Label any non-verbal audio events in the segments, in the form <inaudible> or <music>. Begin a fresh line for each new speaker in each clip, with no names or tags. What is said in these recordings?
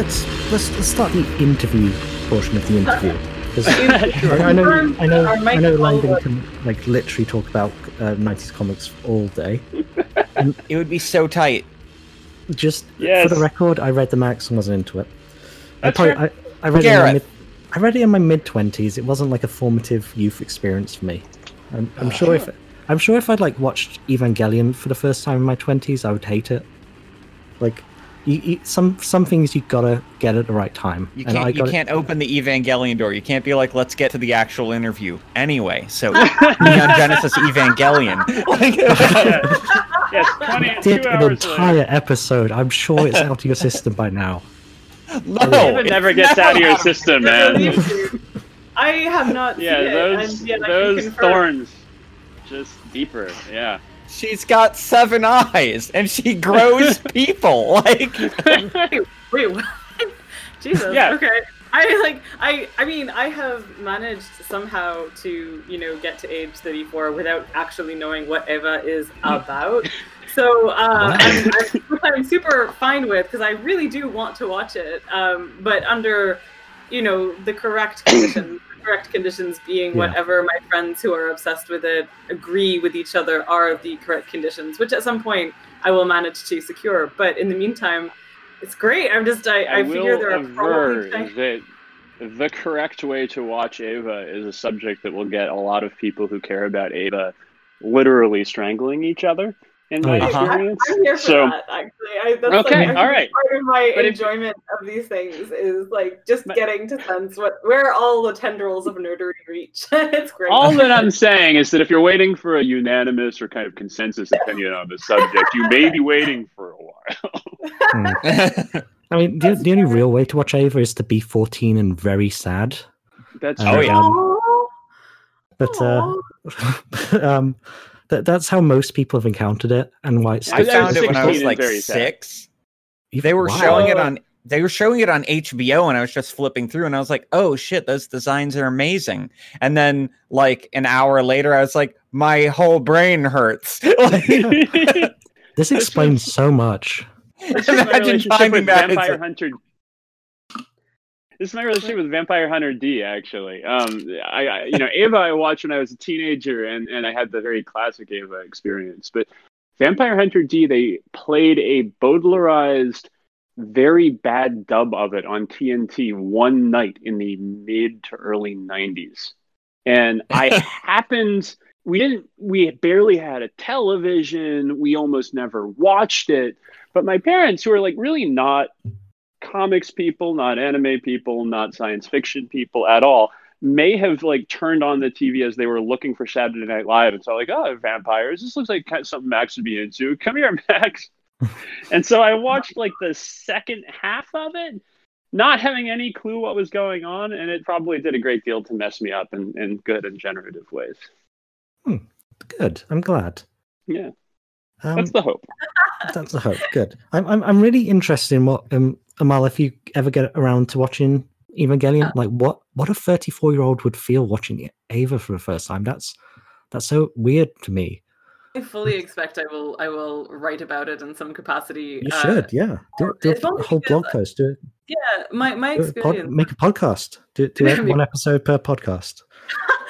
let's let's let's start the interview portion of the interview. <laughs> 'Cause I, I know I know I know
mic
Langdon can like literally talk about uh, 90s comics all day. <laughs>
It would be so tight.
Just
Yes.
for the record, I read the Max and wasn't into it. I, probably,
fair.
I, I read it in my mid, I read it in my mid twenties. It wasn't like a formative youth experience for me. I'm, I'm sure if I'm sure if I'd like watched Evangelion for the first time in my twenties, I would hate it. Like, you, you, some some things you gotta get at the right time.
You can't you can't open the Evangelion door. You can't be like, let's get to the actual interview. Anyway, so <laughs> Neon Genesis Evangelion. <laughs> Like,
yes, 20,
did an entire
later.
episode. I'm sure it's out of your system by now. <laughs>
no,
It never gets
never
out of your system, man.
I have not
Yeah,
seen it,
those
and yet I can
those thorns, just deeper. Yeah.
She's got seven eyes and she <laughs> grows people. <laughs> Like
Wait, <laughs> wait, what? Jesus.
Yeah.
Okay. I like I I mean I have managed somehow to you know get to age 34 without actually knowing what Eva is about. So uh, I'm, I'm, I'm super fine with because I really do want to watch it, um, but under you know the correct conditions. Correct conditions being
Yeah.
whatever my friends who are obsessed with it agree with each other are the correct conditions, which at some point I will manage to secure. But in the meantime, it's great. I'm just I, I,
I,
figure there are probably
that the correct way to watch Eva is a subject that will get a lot of people who care about Eva literally strangling each other. In my
Oh.
Uh-huh.
experience,
I'm here for
so
that. Actually, I, that's
Okay,
like,
all right.
Part of my
But if-
enjoyment of these things is like just
But-
getting to sense what where all the tendrils of nerdery reach. <laughs> it's great.
all that I'm <laughs> saying is that if you're waiting for a unanimous or kind of consensus opinion on the subject, you may be waiting for a while. <laughs>
I mean, the, the only real way to watch Eva is to be 14 and very sad.
That's
Oh,
true.
yeah.
But uh, um, that, that's how most people have encountered it, and why it's
I
I
found it when I was like
very sad.
six. They were
Wow.
showing it on they were showing it on HBO and I was just flipping through and I was like, "Oh shit, those designs are amazing." And then like an hour later I was like, "My whole brain hurts." Like, <laughs> <laughs>
This explains so much.
This is my
Imagine
relationship
finding
with
that.
Vampire Hunter. This is my relationship with Vampire Hunter D. Actually, um, I, I, you know, Eva I watched when I was a teenager, and and I had the very classic Eva experience. But Vampire Hunter D, they played a Bowdlerized, very bad dub of it on TNT one night in the mid to early '90s, and I <laughs> happened. We didn't. We barely had a television. We almost never watched it. But my parents, who are like really not comics people, not anime people, not science fiction people at all, may have like turned on the TV as they were looking for Saturday Night Live and saw like, oh, vampires. This looks like kind of something Max would be into. Come here, <laughs> Max. and so I watched like the second half of it, not having any clue what was going on, and it probably did a great deal to mess me up in, in good and generative ways. Hmm.
Good. I'm glad.
Yeah,
Um,
that's the hope. <laughs>
that's the hope. Good. I'm, I'm I'm really interested in what um Amal if you ever get around to watching Evangelion, like what what a 34 year old would feel watching Eva for the first time. That's that's so weird to me.
I fully expect I will I will write about it in some capacity.
You
uh,
should, yeah. Do, do
it's
a whole
because-
blog post. Do, it.
Yeah, my my
do a pod,
experience.
make a podcast. Do, do it <laughs> one episode per podcast.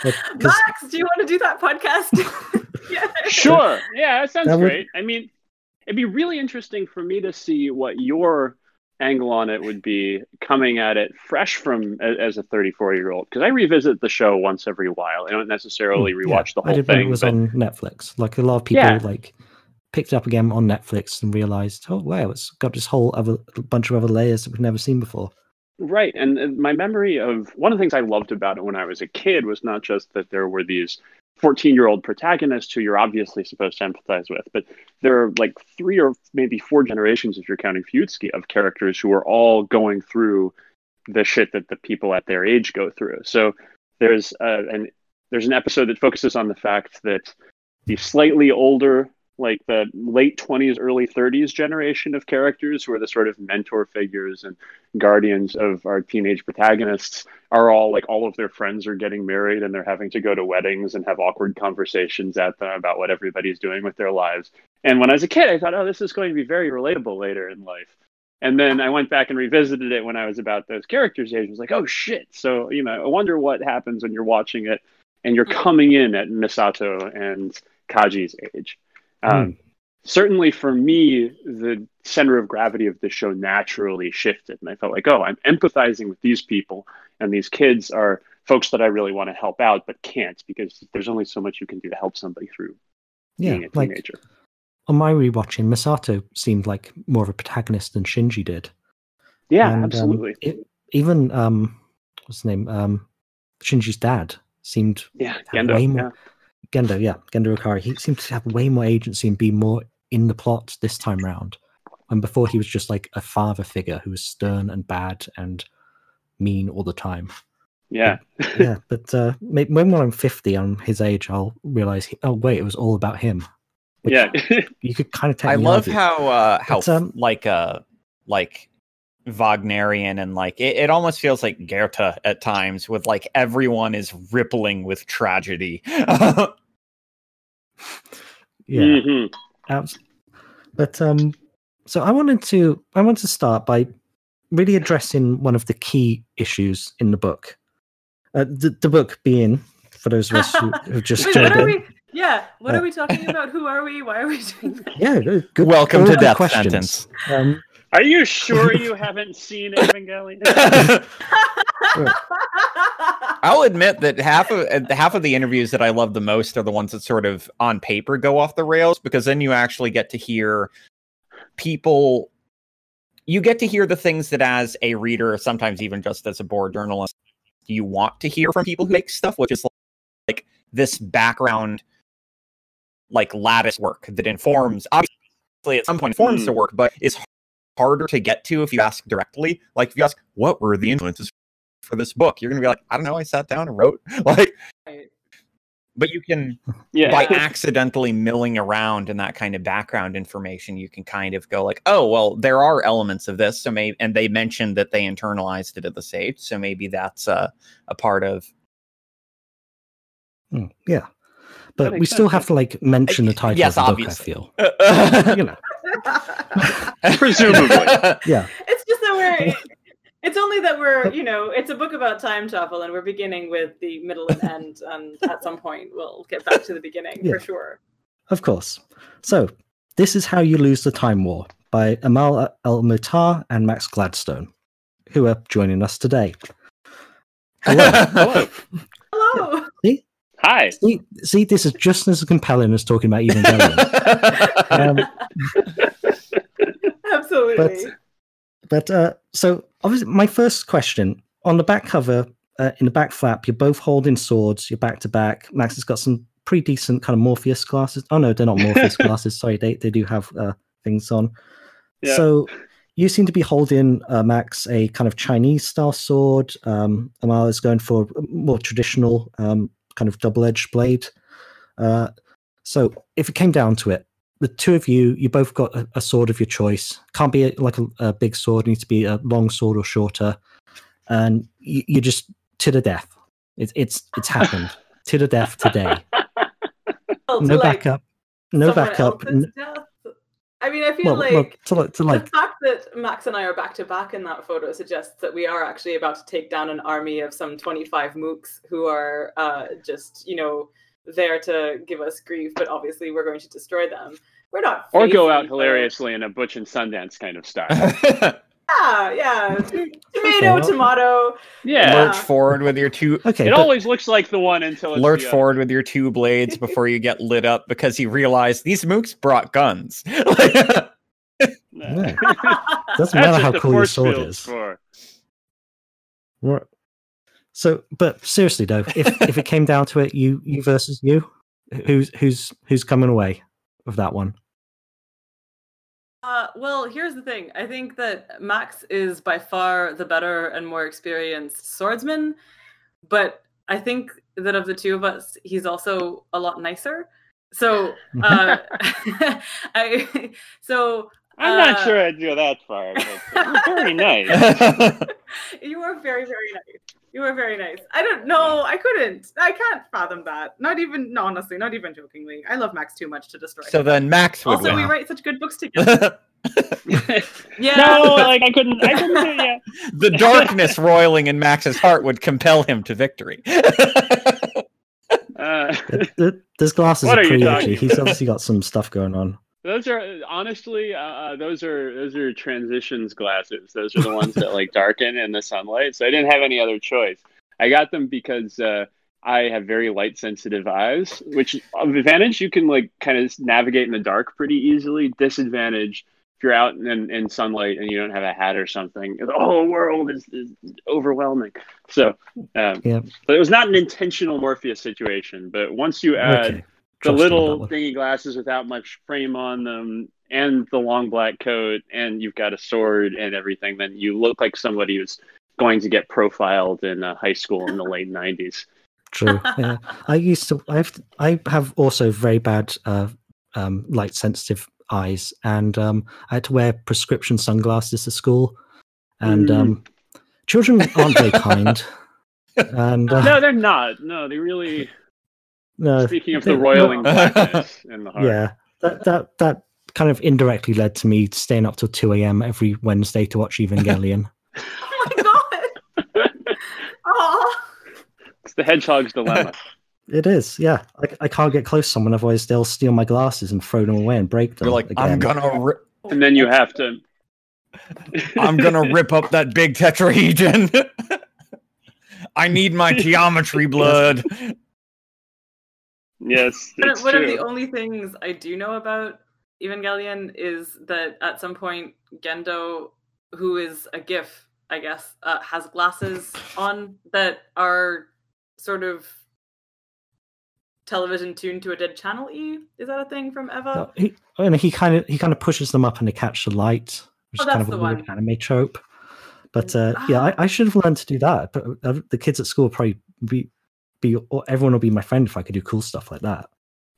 Like, <laughs> 'cause-
Max, do you want to do that podcast? <laughs> <laughs> yeah.
Sure. Yeah, that sounds
That would-
great. I mean, it'd be really interesting for me to see what your angle on it would be coming at it fresh from as a 34 year old because I revisit the show once every while. I don't necessarily
Hmm, yeah,
rewatch the
I did when
thing.
it was
but-
on Netflix. Like a lot of people
Yeah.
like picked it up again on Netflix and realized, oh wow, it's got this whole other bunch of other layers that we've never seen before.
Right. And my memory of one of the things I loved about it when I was a kid was not just that there were these 14 year old protagonists who you're obviously supposed to empathize with, but there are like three or maybe four generations, if you're counting Fuyutsuki, of characters who are all going through the shit that the people at their age go through. So there's uh, an there's an episode that focuses on the fact that the slightly older like the late 20s early 30s generation of characters who are the sort of mentor figures and guardians of our teenage protagonists are all like all of their friends are getting married and they're having to go to weddings and have awkward conversations at them about what everybody's doing with their lives and when i was a kid i thought oh this is going to be very relatable later in life And then I went back and revisited it when I was about those characters' age. I was like, oh shit. So, you know, I wonder what happens when you're watching it and you're hmm. coming in at Misato and Kaji's age. Um, Certainly for me, the center of gravity of the show naturally shifted. And I felt like, oh, I'm empathizing with these people, and these kids are folks that I really want to help out, but can't because there's only so much you can do to help somebody through
Yeah,
being a
like
teenager.
on my rewatching, Misato seemed like more of a protagonist than Shinji did.
yeah,
And, um,
absolutely.
it- even um, what's his name? Um, Shinji's dad seemed
yeah, Gendo.
way
yeah.
More- Gendo, yeah, Gendo Ikari. He seems to have way more agency and be more in the plot this time round. When before he was just like a father figure who was stern and bad and mean all the time.
Yeah.
yeah, but uh, may- when when I'm 50, I'm his age, I'll realize, he, oh wait, it was all about him. Which
Yeah.
you could kind of. Tell.
I love how uh how
It's, um,
like uh like Wagnerian and like it, it almost feels like Goethe at times with like everyone is rippling with tragedy. <laughs>
yeah.
Mhm.
Abs- But um, so I wanted to I want to start by really addressing one of the key issues in the book. Uh, the, the book being, for those of us who <laughs> have just
Wait, what
joined
are
in,
we? Yeah, what
Uh,
are we talking about? Who are we? Why are we doing that? <laughs>
yeah, good, good-
Welcome
all
to
good
death
questions.
sentence.
Um,
Are you sure you <laughs> haven't seen Evangelion? <laughs>
I'll admit that half of uh, half of the interviews that I love the most are the ones that sort of on paper go off the rails because then you actually get to hear people you get to hear the things that as a reader sometimes even just as a board journalist you want to hear from people who make stuff which is like this background like lattice work that informs obviously at some point informs the
Hmm.
work but is harder to get to if you ask directly. Like if you ask what were the influences for this book? you're gonna be like i don't know i sat down and wrote. <laughs> Like but you can
yeah.
by <laughs> accidentally milling around in that kind of background information you can kind of go like oh well there are elements of this. So maybe and they mentioned that they internalized it at the stage so maybe that's uh, a part of
mm, yeah, but
makes
we still
sense,
have to like mention the title
yes,
of the
obviously.
book. I feel, <laughs> you know, <laughs>
Presumably.
yeah,
it's just that we're. It's only that we're, you know, it's a book about time travel, and we're beginning with the middle and end, and at some point we'll get back to the beginning
Yeah.
for sure.
of course. So this is how you lose the time war by Amal El-Mohtar and Max Gladstone, who are joining us today. <laughs>
Hello.
Hello.
Hi.
See, see, this is just as compelling as talking about Evangelion. <laughs> um,
Absolutely.
but uh, so, obviously, my first question on the back cover, uh, in the back flap, you're both holding swords. You're back to back. Max has got some pretty decent kind of Morpheus glasses. Oh no, they're not Morpheus <laughs> glasses. Sorry, they they do have uh, things on.
Yeah.
So you seem to be holding uh, Max a kind of Chinese style sword. Um, Amal is going for a more traditional um, kind of double edged blade. Uh, so if it came down to it, the two of you, you both got a, a sword of your choice. Can't be a, like a, a big sword; needs to be a long sword or shorter. And you, you just to the death. It's it's it's happened <laughs> to the death today. No
like,
backup. No backup. n-.
I mean, I feel
Well,
like
well, to to like
the fact that Max and I are back to back in that photo suggests that we are actually about to take down an army of some 25 mooks who are uh, just, you know, there to give us grief, but obviously we're going to destroy them. We're not.
Or go out hilariously in a Butch and Sundance kind of style. <laughs>
Yeah, yeah. Tomato,
well-
tomato.
Yeah.
lurch uh, forward with your two
okay.
It
but-
always looks like the one until it's
lurch
the other.
forward with your two blades before you get lit up because you realize these mooks brought guns <laughs>
Yeah. <laughs> doesn't matter how cool your sword is.
For.
Right. So, but seriously though, if <laughs> if it came down to it, you you versus you, who's who's who's coming away with that one?
Uh, well, here's the thing. I think that Max is by far the better and more experienced swordsman, but I think that of the two of us, he's also a lot nicer. So, <laughs> uh, <laughs> I so
I'm not
Uh,
sure I'd go that far, but <laughs> it's very nice.
you are very very nice. You are very nice. I don't know. I couldn't. I can't fathom that. Not even. No, honestly, not even jokingly. I love Max too much to destroy.
so
him.
then max would
also, we write such good books <laughs> together. <laughs> Yeah.
no, like I couldn't. I couldn't do it.
The darkness roiling in Max's heart would compel him to victory. <laughs>
Uh,
Th- th- Those glasses
What
are
are
pretty
talking
edgy. He's obviously got some stuff going on.
Those are honestly, uh, uh, those are those are transitions glasses. Those are the ones that like darken in the sunlight. So I didn't have any other choice. I got them because uh, I have very light sensitive eyes, which of advantage you can like kind of navigate in the dark pretty easily. Disadvantage if you're out in, in sunlight and you don't have a hat or something, the whole world is, is overwhelming. So, um,
Yeah.
but it was not an intentional Morpheus situation. But once you add
Okay.
The
Trust you on that
little thingy glasses without much frame on them and the long black coat and you've got a sword and everything, then you look like somebody who's going to get profiled in uh, high school in the <laughs> late 90s.
True. <laughs> Yeah. I used to. I've. I have also very bad uh, um, light sensitive eyes, and um, I had to wear prescription sunglasses to school. And
Mm.
um, children aren't very kind. <laughs> And uh,
No, they're not. No, they really.
No,
Speaking of the roiling
no,
blackness <laughs> in the heart.
yeah, that that that kind of indirectly led to me staying up till two a.m. every Wednesday to watch Evangelion. <laughs>
Oh my god. <laughs> Oh.
It's the hedgehog's dilemma.
it is, yeah. I, I can't get close to someone, otherwise they'll steal my glasses and throw them away and break them.
You're like, I'm gonna, ri-
and then you have to.
I'm gonna rip up that big tetrahedron. I need my geometry blood.
Yes,
One,
it's
one of the only things I do know about Evangelion is that at some point Gendo, who is a GIF, I guess, uh, has glasses on that are sort of television tuned to a dead channel E. Is that a thing from Eva?
No, he and he kind of he kind of pushes them up and they catch the light, which
Oh,
is kind of a weird
one.
anime trope. But uh, yeah, I, I should have learned to do that. But uh, the kids at school probably be be or everyone will be my friend if I could do cool stuff like that.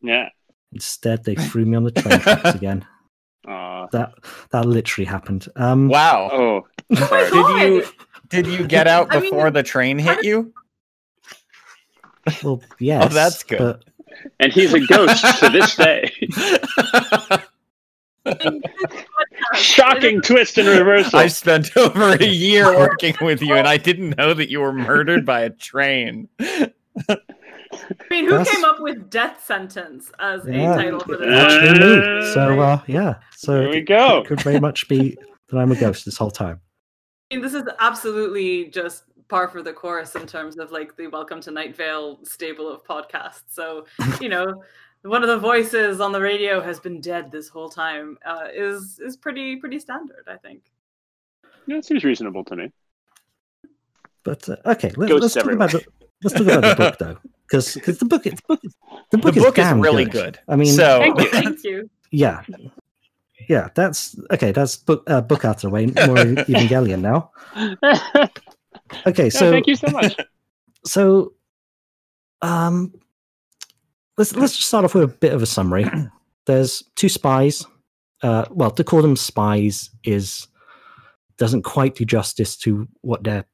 Yeah.
Instead, they <laughs> threw me on the train tracks again.
Aw.
That that literally happened. Um,
Wow.
Oh, <laughs>
Oh.
Did you did you get out <laughs>
I mean,
before the train hit you?
well, yes.
that's good.
But
and he's a ghost to this day. Shocking twist and reversal.
I spent over a year working with you, and I didn't know that you were murdered by a train.
I mean, who
That's-
came up with death sentence as
Yeah.
a title for this?
Uh,
actually. So uh, yeah. So
There we go.
Could, could very much be that I'm a ghost this whole time.
I mean, this is absolutely just par for the course in terms of like the Welcome to Night Vale stable of podcasts. So, <laughs> you know, one of the voices on the radio has been dead this whole time. Uh, is is pretty pretty standard, I think.
Yeah, it seems reasonable to me.
But uh, okay, let, let's talk about the let's talk about the book though, because <laughs> the book the book the
The
book,
book is really good.
I mean,
So
Thank you.
Thank you.
yeah, yeah. That's okay. That's book uh, book out of the way. More <laughs> Evangelion now. <laughs> Okay,
No,
so
thank you so much.
so um, let's let's just start off with a bit of a summary. <clears throat> There's two spies. Uh, well, to call them spies is doesn't quite do justice to what they're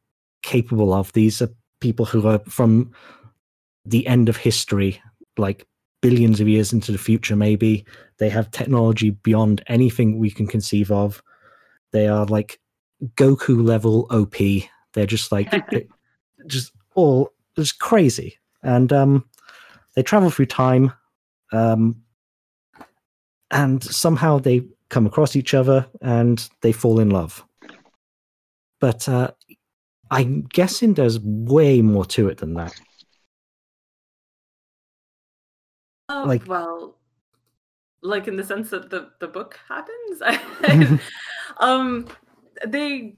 capable of. These are people who are from the end of history, like billions of years into the future. Maybe they have technology beyond anything we can conceive of. They are like Goku level OP. They're just like <laughs> just all just crazy, and um, they travel through time, um, and somehow they come across each other and they fall in love. But uh, I'm guessing there's way more to it than that.
Oh,
Like-
well, like in the sense that the the book happens. <laughs> <laughs> um, they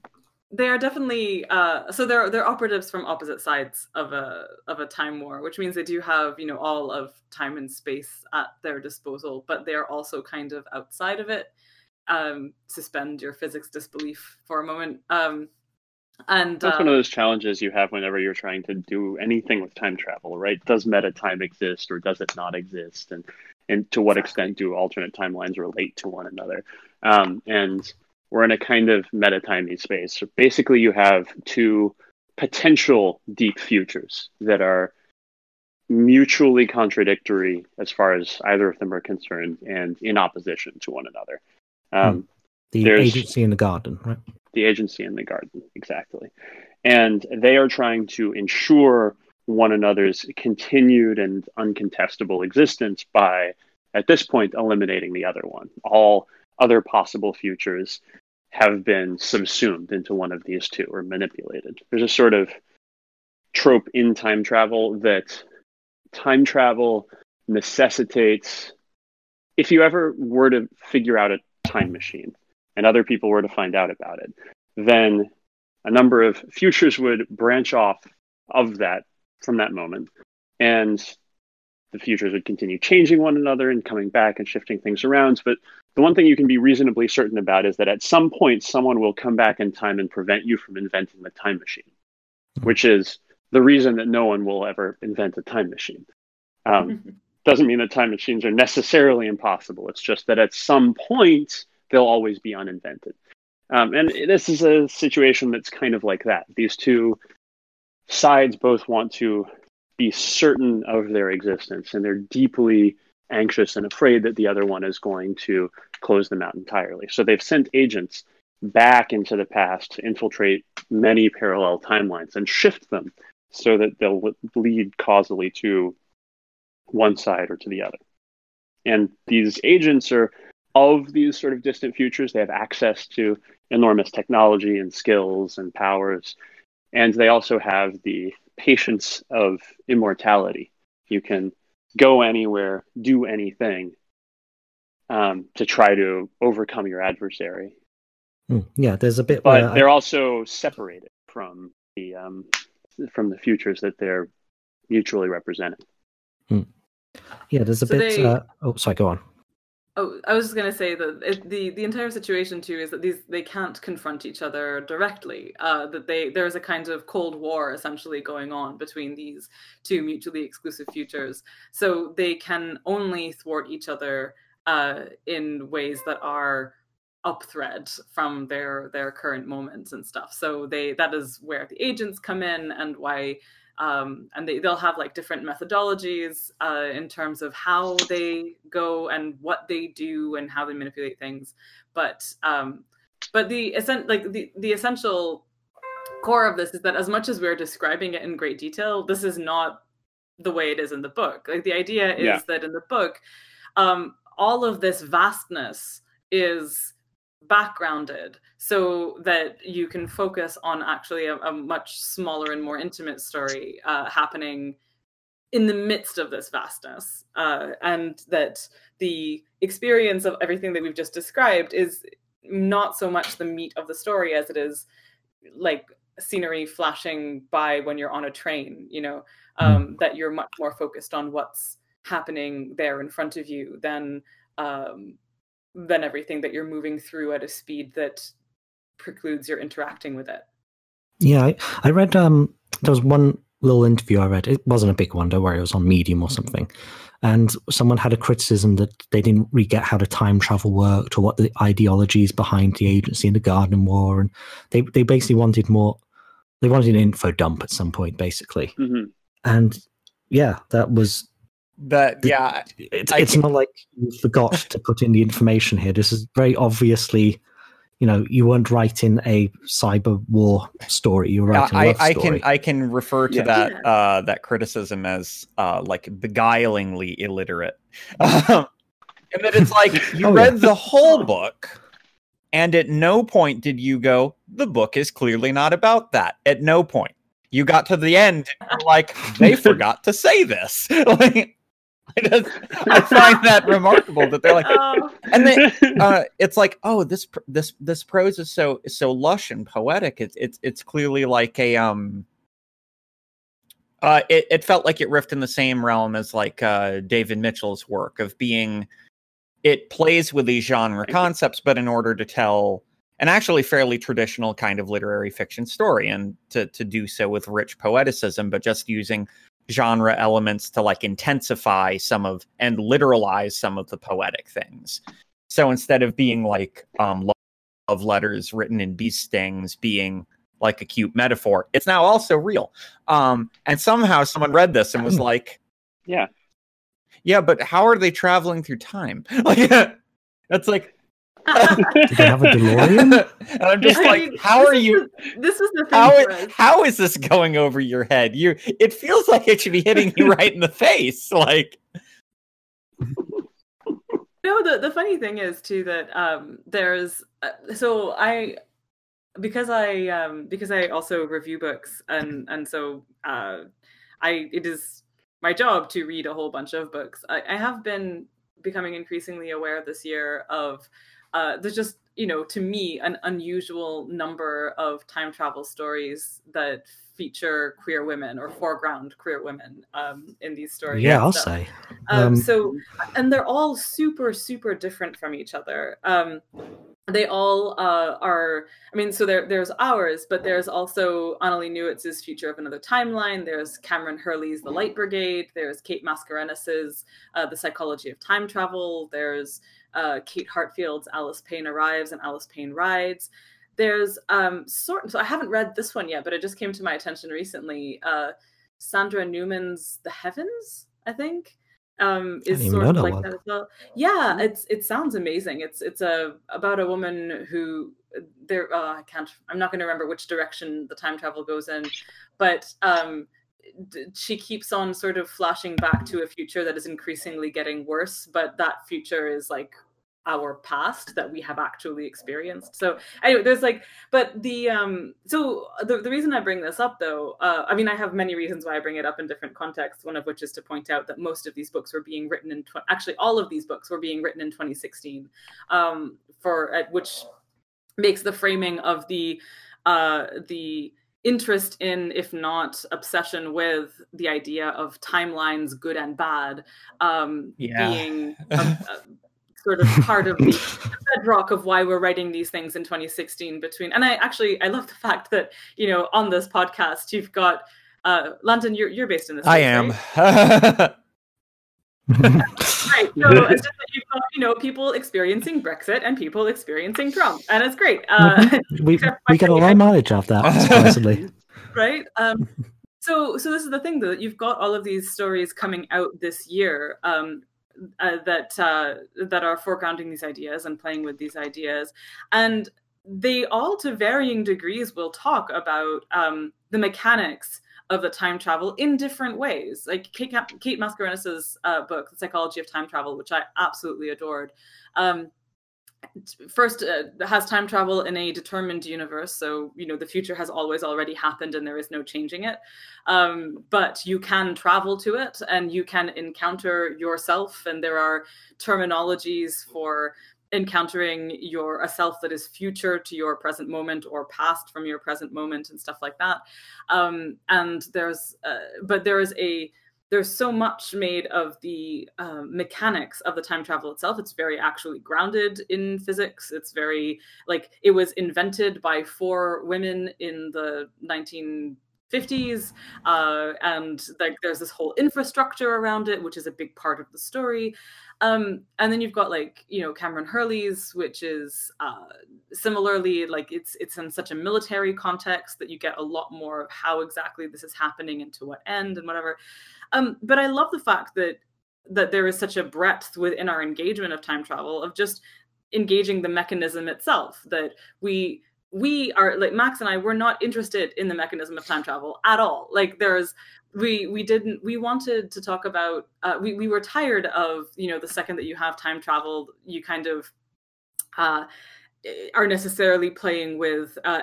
they are definitely uh so they're they're operatives from opposite sides of a of a time war which means they do have you know all of time and space at their disposal but they're also kind of outside of it um suspend your physics disbelief for a moment um and
That's
uh,
one of those challenges you have whenever you're trying to do anything with time travel, right? Does meta time exist or does it not exist? And and to what extent do alternate timelines relate to one another? Um, and we're in a kind of meta timey space. So basically, you have two potential deep futures that are mutually contradictory as far as either of them are concerned and in opposition to one another. Um,
The agency in the garden, right?
The agency and the garden exactly. And they are trying to ensure one another's continued and uncontestable existence by at this point eliminating the other one. All other possible futures have been subsumed into one of these two or manipulated. There's a sort of trope in time travel that time travel necessitates if you ever were to figure out a time machine and other people were to find out about it, then a number of futures would branch off of that from that moment. And the futures would continue changing one another and coming back and shifting things around. But the one thing you can be reasonably certain about is that at some point, someone will come back in time and prevent you from inventing the time machine, which is the reason that no one will ever invent a time machine. Um, <laughs> doesn't mean that time machines are necessarily impossible. It's just that at some point, they'll always be uninvented. Um, and this is a situation that's kind of like that. These two sides both want to be certain of their existence, and they're deeply anxious and afraid that the other one is going to close them out entirely. So they've sent agents back into the past to infiltrate many parallel timelines and shift them so that they'll lead causally to one side or to the other. And these agents are of these sort of distant futures. They have access to enormous technology and skills and powers. And they also have the patience of immortality. You can go anywhere, do anything um, to try to overcome your adversary.
Mm, yeah, there's a bit
But
where
they're also separated from the um, from the futures that they're mutually representing.
yeah, there's a
So
bit.
they-
Uh, oh, sorry, go on.
Oh, I was just gonna say that it, the the entire situation too is that these they can't confront each other directly. Uh, that they there is a kind of cold war essentially going on between these two mutually exclusive futures. So they can only thwart each other uh, in ways that are up thread from their their current moments and stuff. So they that is where the agents come in and why um, and they, they'll have like different methodologies uh, in terms of how they go and what they do and how they manipulate things but um, but the like the, the essential core of this is that as much as we're describing it in great detail this is not the way it is in the book like the idea is
Yeah.
that in the book um, all of this vastness is backgrounded so that you can focus on actually a, a much smaller and more intimate story uh, happening in the midst of this vastness uh, and that the experience of everything that we've just described is not so much the meat of the story as it is like scenery flashing by when you're on a train you know um, that you're much more focused on what's happening there in front of you than um, than everything that you're moving through at a speed that precludes your interacting with it.
Yeah, I, I read. Um, there was one little interview I read. It wasn't a big one, don't worry. It was on Medium or something, and someone had a criticism that they didn't really get how the time travel worked or what the ideologies behind the agency and the Garden War, and they they basically wanted more. They wanted an info dump at some point, basically,
hmm
and yeah, that was.
But yeah,
It's it's
can-
not like you forgot to put in the information here. This is very obviously. You know, you weren't writing a cyber war story. You were writing a
I,
love
I can I can refer to
Yeah.
that
Yeah.
uh, that criticism as uh, like beguilingly illiterate, <laughs> Um, and that it's like you
Oh,
read
yeah.
the whole book, and at no point did you go, "The book is clearly not about that." At no point you got to the end, and you're like, "They <laughs> forgot to say this." <laughs> like, I, just, <laughs> I find that remarkable that they're like,
Oh,
and they, <laughs> uh, it's like, oh, this this this prose is so so lush and poetic. It's it's it's clearly like a um. Uh, it, it felt like it riffed in the same realm as like uh, David Mitchell's work of being, it plays with these genre concepts, but in order to tell an actually fairly traditional kind of literary fiction story, and to to do so with rich poeticism, but just using genre elements to like intensify some of and literalize some of the poetic things. So instead of being like um lo- love letters written in bee stings being like a cute metaphor, it's now also real. Um and somehow someone read this and was like,
Yeah.
Yeah, but how are they traveling through time? <laughs> Like that's like
Did they have a DeLorean? <laughs>
and I'm just
I
like,
mean,
how are you?
the- this is the thing.
How
for
is,
us.
how is this going over your head? You, it feels like it should be hitting you <laughs> right in the face. Like,
No, the the funny thing is too that um there's uh, so I because I um because I also review books and and so uh I it is my job to read a whole bunch of books. I, I have been becoming increasingly aware this year of uh there's just you know to me an unusual number of time travel stories that feature queer women or foreground queer women um in these stories.
yeah, I'll
stuff.
say.
Um,
Um,
so, and they're all super, super different from each other. Um, they all uh, are. I mean, so there, there's ours, but there's also Annalee Newitz's Future of Another Timeline. There's Kameron Hurley's The Light Brigade. There's Kate Mascarenhas's uh, The Psychology of Time Travel. There's uh, Kate Heartfield's Alice Payne Arrives and Alice Payne Rides. There's um, sort. So I haven't read this one yet, but it just came to my attention recently. Uh, Sandra Newman's The Heavens, I think um is sort of like
one.
that as well yeah it's it sounds amazing it's it's a about a woman who there uh, i can't i'm not going to remember which direction the time travel goes in but um she keeps on sort of flashing back to a future that is increasingly getting worse but that future is like our past that we have actually experienced. So anyway there's like but the um so the, the reason i bring this up though uh, i mean i have many reasons why i bring it up in different contexts one of which is to point out that most of these books were being written in tw- actually all of these books were being written in 2016 um for at which makes the framing of the uh the interest in if not obsession with the idea of timelines good and bad um
Yeah.
being a, a sort of part of the <laughs> bedrock of why we're writing these things in 2016 between and i actually i love the fact that you know on this podcast you've got uh london you're, you're based in this
I am.
right? <laughs> right so <laughs> it's just that you've got you know people experiencing brexit and people experiencing trump and it's great uh <laughs>
we we get a lot of mileage out of that, <laughs> surprisingly.
right um so so this is the thing though that you've got all of these stories coming out this year um uh, that uh, that are foregrounding these ideas and playing with these ideas, and they all, to varying degrees, will talk about um, the mechanics of the time travel in different ways. Like Kate, Kate Mascarenhas's uh, book, The Psychology of Time Travel, which I absolutely adored. Um, first uh, has time travel in a determined universe so you know the future has always already happened and there is no changing it um, but you can travel to it and you can encounter yourself and there are terminologies for encountering your a self that is future to your present moment or past from your present moment and stuff like that um, and there's uh, but there is a there's so much made of the uh, mechanics of the time travel itself. It's very actually grounded in physics. It's very like it was invented by four women in the 1950s, uh, and like there's this whole infrastructure around it, which is a big part of the story. Um, and then you've got like you know Kameron Hurley's, which is uh, similarly like it's it's in such a military context that you get a lot more of how exactly this is happening and to what end and whatever. Um, but I love the fact that that there is such a breadth within our engagement of time travel of just engaging the mechanism itself that we we are like max and i we're not interested in the mechanism of time travel at all. Like there's we we didn't we wanted to talk about uh, we, we were tired of you know the second that you have time travel you kind of uh are necessarily playing with uh,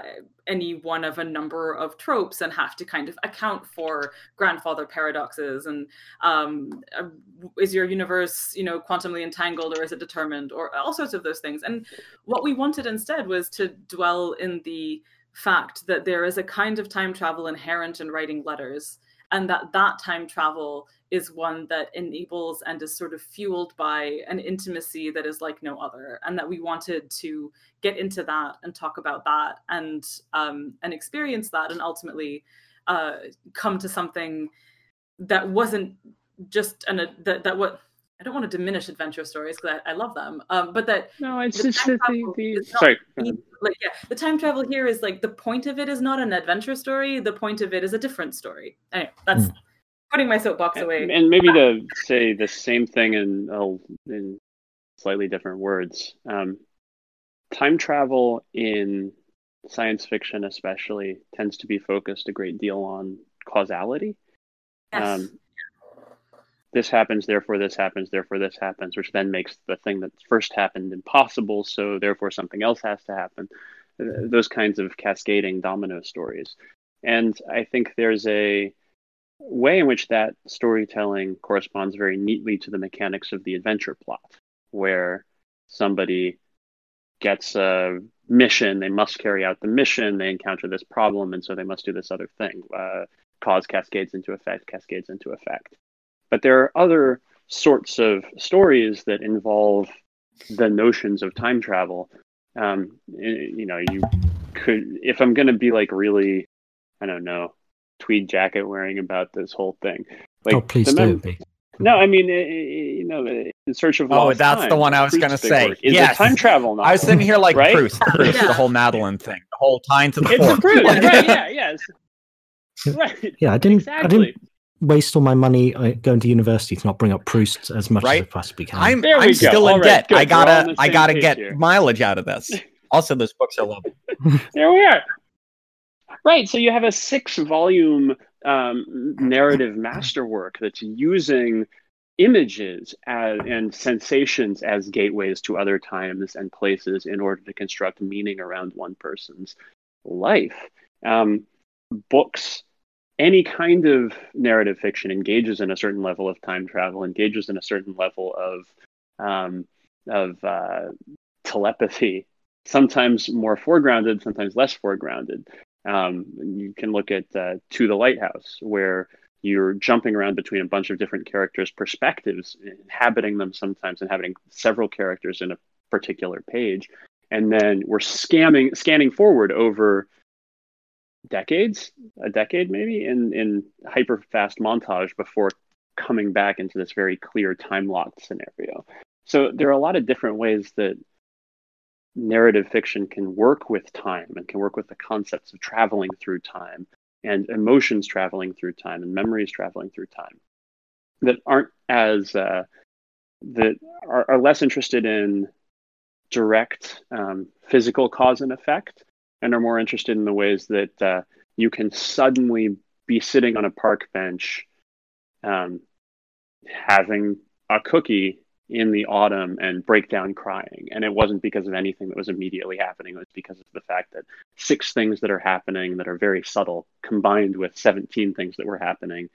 any one of a number of tropes and have to kind of account for grandfather paradoxes and um, uh, is your universe you know quantumly entangled or is it determined or all sorts of those things. And what we wanted instead was to dwell in the fact that there is a kind of time travel inherent in writing letters and that that time travel is one that enables and is sort of fueled by an intimacy that is like no other and that we wanted to get into that and talk about that and um, and experience that and ultimately uh, come to something that wasn't just an a, that that what I don't want to diminish adventure stories because I, I, love them, um, but that
no, it's
the
just
time
the,
travel
the, sorry.
like yeah, the time travel here is like the point of it is not an adventure story. The point of it is a different story. Anyway, that's
Mm.
Putting my soapbox away.
And, maybe to say the same thing in in slightly different words. Um, time travel in science fiction, especially, tends to be focused a great deal on causality.
Yes.
Um, this happens, therefore this happens, therefore this happens, which then makes the thing that first happened impossible. So therefore something else has to happen. Uh, Those kinds of cascading domino stories, and I think there's a way in which that storytelling corresponds very neatly to the mechanics of the adventure plot, where somebody gets a mission, they must carry out the mission, they encounter this problem, and so they must do this other thing. Uh, cause cascades into effect, cascades into effect. But there are other sorts of stories that involve the notions of time travel. Um, you know, you could, if I'm going to be like really, I don't know, tweed jacket wearing about this whole thing. Like,
oh, please
the
do.
mem-
be.
no, I mean, you know, in search of
Oh,
lost
that's the one I was gonna say.
work, Is
Yes.
a time travel novel.
I was sitting here like
Right?
Proust, Proust,
Yeah.
the whole Madeleine thing, the whole tying to the
It's a
fork.
Proust, <laughs> right? Yeah, yes. <laughs> Right.
Yeah, I didn't. I didn't waste all my money uh, going to university to not bring up Proust as much as I possibly can.
I'm, I'm still
All
in
right,
debt.
good.
I
We're all on
gotta, I gotta get
here.
mileage out of this. <laughs> Also, those books are lovely.
There we are. Right. So you have a six volume um, narrative masterwork that's using images as, and sensations as gateways to other times and places in order to construct meaning around one person's life. Um, books, any kind of narrative fiction engages in a certain level of time travel, engages in a certain level of um, of uh, telepathy sometimes more foregrounded, sometimes less foregrounded. Um, you can look at uh, To the Lighthouse, where you're jumping around between a bunch of different characters' perspectives, inhabiting them sometimes, inhabiting several characters in a particular page, and then we're scamming, scanning forward over decades, a decade maybe, in in hyper fast montage before coming back into this very clear time locked scenario. So there are a lot of different ways that narrative fiction can work with time and can work with the concepts of traveling through time and emotions traveling through time and memories traveling through time that aren't as uh, that are, are less interested in direct um, physical cause and effect and are more interested in the ways that uh, you can suddenly be sitting on a park bench um, having a cookie in the autumn and break down crying. And it wasn't because of anything that was immediately happening. It was because of the fact that six things that are happening that are very subtle combined with 17 things that were happening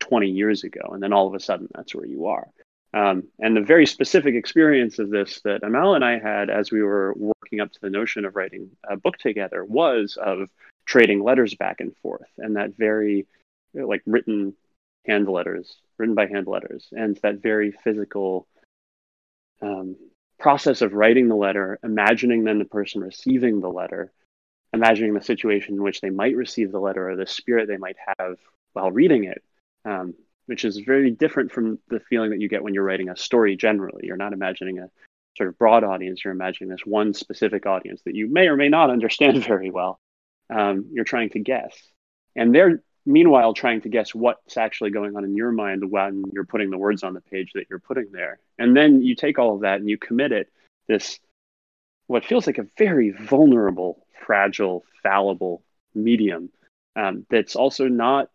20 years ago. And then all of a sudden, that's where you are. Um, and the very specific experience of this that Amal and I had as we were working up to the notion of writing a book together was of trading letters back and forth and that very like written hand letters written by hand letters and that very physical um, process of writing the letter imagining then the person receiving the letter imagining the situation in which they might receive the letter or the spirit they might have while reading it um, which is very different from the feeling that you get when you're writing a story generally. You're not imagining a sort of broad audience you're imagining this one specific audience that you may or may not understand <laughs> very well. Um, you're trying to guess. And they're meanwhile trying to guess what's actually going on in your mind when you're putting the words on the page that you're putting there. And then you take all of that and you commit it this what feels like a very vulnerable fragile fallible medium um, that's also not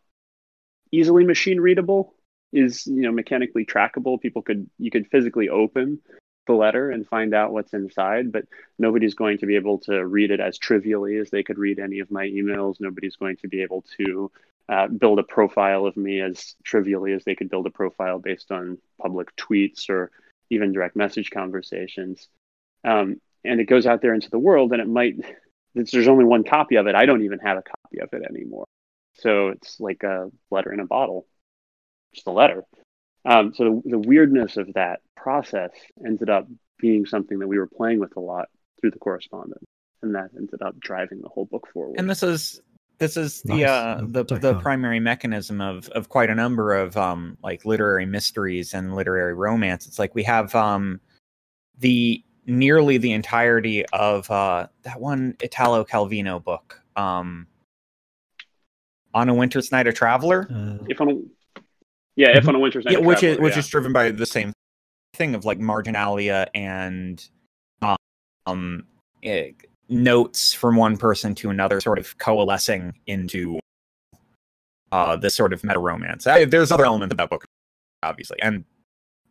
easily machine readable is you know mechanically trackable. People could you could physically open the letter and find out what's inside but nobody's going to be able to read it as trivially as they could read any of my emails. Nobody's going to be able to uh, build a profile of me as trivially as they could build a profile based on public tweets or even direct message conversations. Um, and it goes out there into the world and it might there's only one copy of it. I don't even have a copy of it anymore. So it's like a letter in a bottle just a letter. Um, so the, the weirdness of that process ended up being something that we were playing with a lot through the correspondence. And that ended up driving the whole book forward.
And this is this is the uh the
sorry,
the
go
primary mechanism of of quite a number of um like literary mysteries and literary romance. It's like we have um the nearly the entirety of uh that one italo calvino book um on a winter's night a traveler.
Uh,
if on a yeah if on a winter's night
yeah,
of
which is which
yeah.
is driven by the same thing of like marginalia and um um, eh, notes from one person to another, sort of coalescing into uh, this sort of meta romance. There's other elements of that book, obviously, and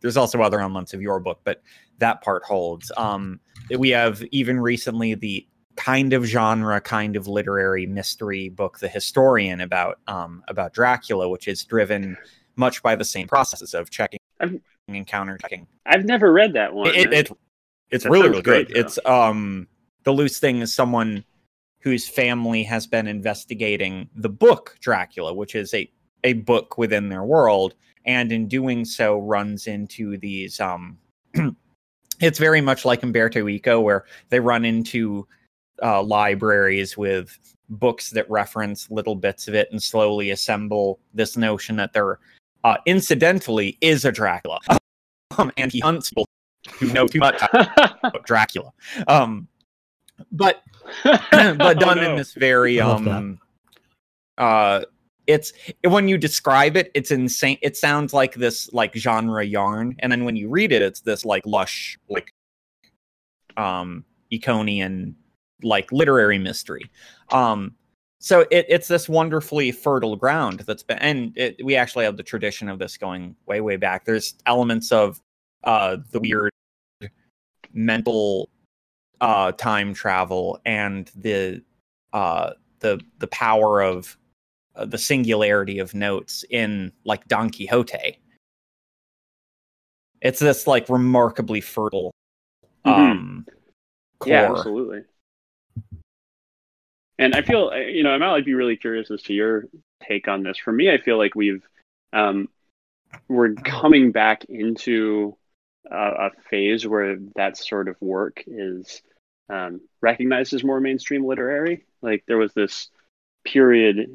there's also other elements of your book, but that part holds. Um, we have even recently the kind of genre, kind of literary mystery book, The Historian, about um, about Dracula, which is driven much by the same processes of checking
I've,
and counter checking.
I've never read that one.
It, it, it's
That
really really good.
great,
it's um the loose thing is someone whose family has been investigating the book Dracula, which is a a book within their world, and in doing so runs into these um. <clears throat> it's very much like Umberto Eco, where they run into uh, libraries with books that reference little bits of it and slowly assemble this notion that there, uh, incidentally, is a Dracula, <laughs> um, and he hunts people who know too much about <laughs> Dracula. Um, but <laughs> but done
Oh, no.
in this very
I love that.
um uh it's when you describe it it's insane it sounds like this like genre yarn and then when you read it it's this like lush like um econian like literary mystery um so it, it's this wonderfully fertile ground that's been and it, we actually have the tradition of this going way way back there's elements of uh the weird mental uh time travel and the uh the the power of uh, the singularity of notes in like Don Quixote. It's this like remarkably fertile
Mhm.
um core.
Yeah, absolutely. And I feel, you know, Amal, I'd be really curious as to your take on this. For me, I feel like we've, um, we're coming back into a, a phase where that sort of work is um, recognized as more mainstream literary. Like there was this period.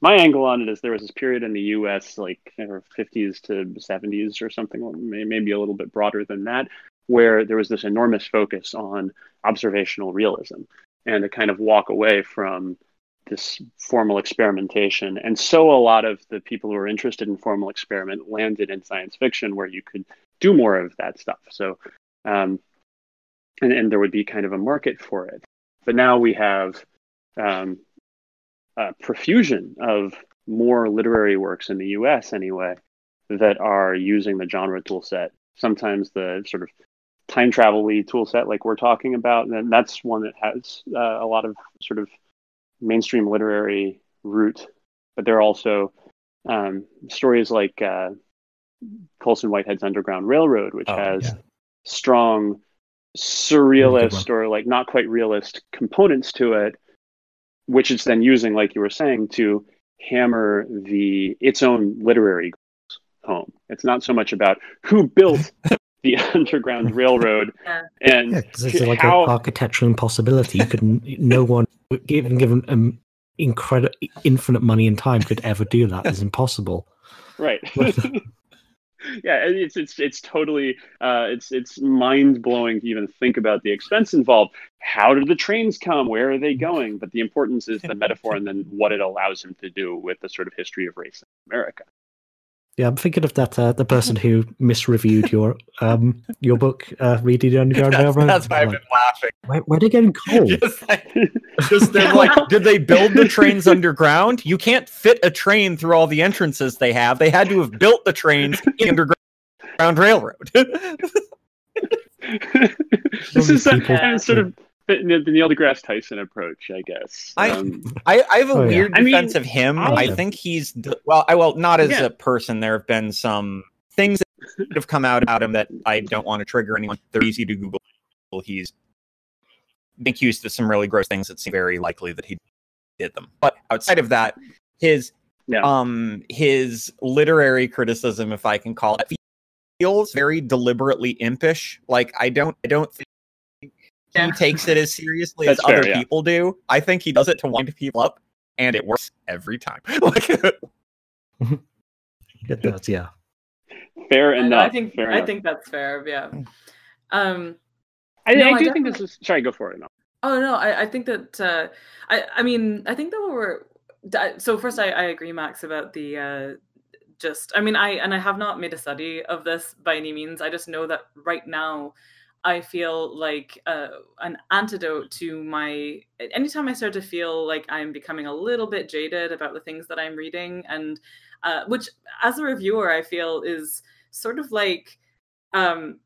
My angle on it is there was this period in the U.S. like 50s to 70s or something, maybe a little bit broader than that, where there was this enormous focus on observational realism and a kind of walk away from this formal experimentation. And so a lot of the people who were interested in formal experiment landed in science fiction where you could do more of that stuff. So, um, and, and there would be kind of a market for it. But now we have um, a profusion of more literary works in the US anyway that are using the genre tool set. Sometimes the sort of time travel tool set like we're talking about, and that's one that has uh, a lot of sort of mainstream literary route, But there are also um, stories like uh, Colson Whitehead's Underground Railroad, which
Oh,
has
yeah.
strong surrealist or like not quite realist components to it, which it's then using, like you were saying, to hammer the its own literary home. It's not so much about who built <laughs> the <laughs> Underground Railroad <laughs>
Yeah.
and
Yeah, it's like
how
an architectural impossibility. You could <laughs> no one, even given um, incredible, infinite money and time, could ever do that. It's impossible.
right yeah and it's it's it's totally uh it's it's mind blowing to even think about the expense involved how did the trains come where are they going but the importance is the metaphor and then what it allows him to do with the sort of history of race in america
Yeah, I'm thinking of that uh, the person who misreviewed your um your book, uh, reading the Underground
That's,
Railroad.
that's why I've
Like,
been laughing.
where, where are they getting coal? <laughs>
Just like, just <laughs> they're like, did they build the trains underground? You can't fit a train through all the entrances they have. They had to have built the trains in the underground railroad. <laughs>
this is a,
people-
and it's sort of the, the Neil deGrasse Tyson approach, I guess.
I-
Um,
I, I have a
Oh, yeah.
weird
I mean,
defense of him.
I-
I think he's well. I well, not as
Yeah.
a person. There have been some things that <laughs> have come out about him that I don't want to trigger anyone. They're easy to Google. He's been accused of some really gross things that seem very likely that he did them. But outside of that, his
Yeah.
um his literary criticism, if I can call it, feels very deliberately impish. Like I don't I don't think
Yeah.
he takes it as seriously as
fair,
other
yeah.
people do. I think he does it to wind people up, and it works every time. <laughs> like, <laughs>
It does, yeah.
fair
I
enough.
I think
fair
I
enough.
think that's fair. Yeah. Um.
I,
No,
I
I
do think this is. Sorry, go for it. No.
Oh no, I, I think that uh, I I mean I think that what we're so first I, I agree Max about the uh, just I mean I and I have not made a study of this by any means. I just know that right now I feel like uh, an antidote to my. Anytime I start to feel like I'm becoming a little bit jaded about the things that I'm reading, and uh, which, as a reviewer, I feel is sort of like um,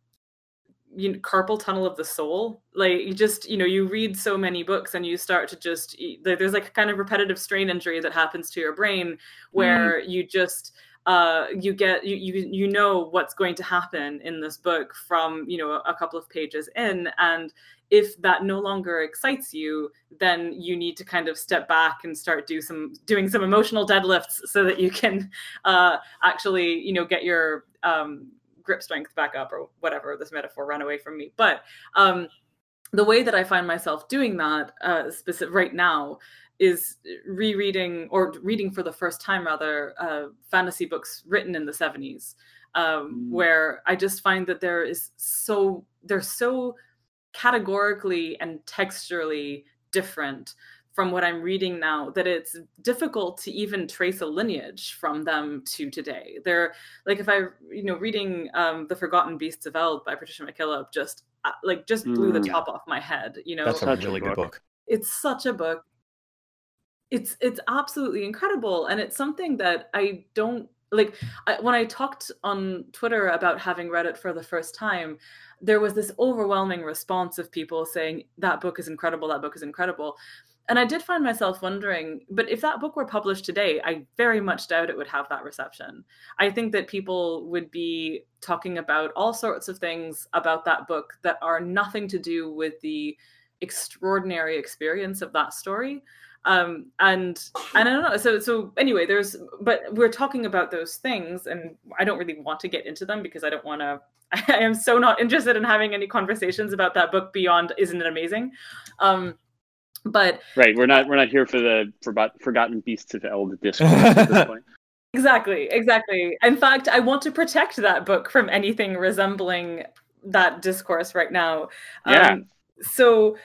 you know, carpal tunnel of the soul. Like you just, you know, you read so many books and you start to just there's like a kind of repetitive strain injury that happens to your brain where mm. you just uh, you get you, you you know what's going to happen in this book from you know a, couple of pages in. And if that no longer excites you then you need to kind of step back and start do some doing some emotional deadlifts so that you can uh, actually you know get your um, grip strength back up or whatever this metaphor ran away from me. But um, the way that i find myself doing that uh, specific right now is rereading or reading for the first time rather uh, fantasy books written in the 70s um, mm. where i just find that there is so they're so categorically and texturally different from what i'm reading now that it's difficult to even trace a lineage from them to today. They're like if i you know reading um, the forgotten beasts of eld by patricia mckillip just uh, like just blew mm. the top off my head you know?
That's a really good book.
It's such a book it's it's absolutely incredible and it's something that i don't like I, when i talked on twitter about having read it for the first time there was this overwhelming response of people saying that book is incredible that book is incredible. And i did find myself wondering but if that book were published today i very much doubt it would have that reception. I think that people would be talking about all sorts of things about that book that are nothing to do with the extraordinary experience of that story um and and i don't know. So so anyway there's but we're talking about those things and i don't really want to get into them because i don't want to <laughs> i am so not interested in having any conversations about that book beyond isn't it amazing? Um but
right we're not we're not here for the for, forgotten beasts of eld discourse at this <laughs> point.
Exactly exactly. In fact i want to protect that book from anything resembling that discourse right now.
Yeah. Um,
so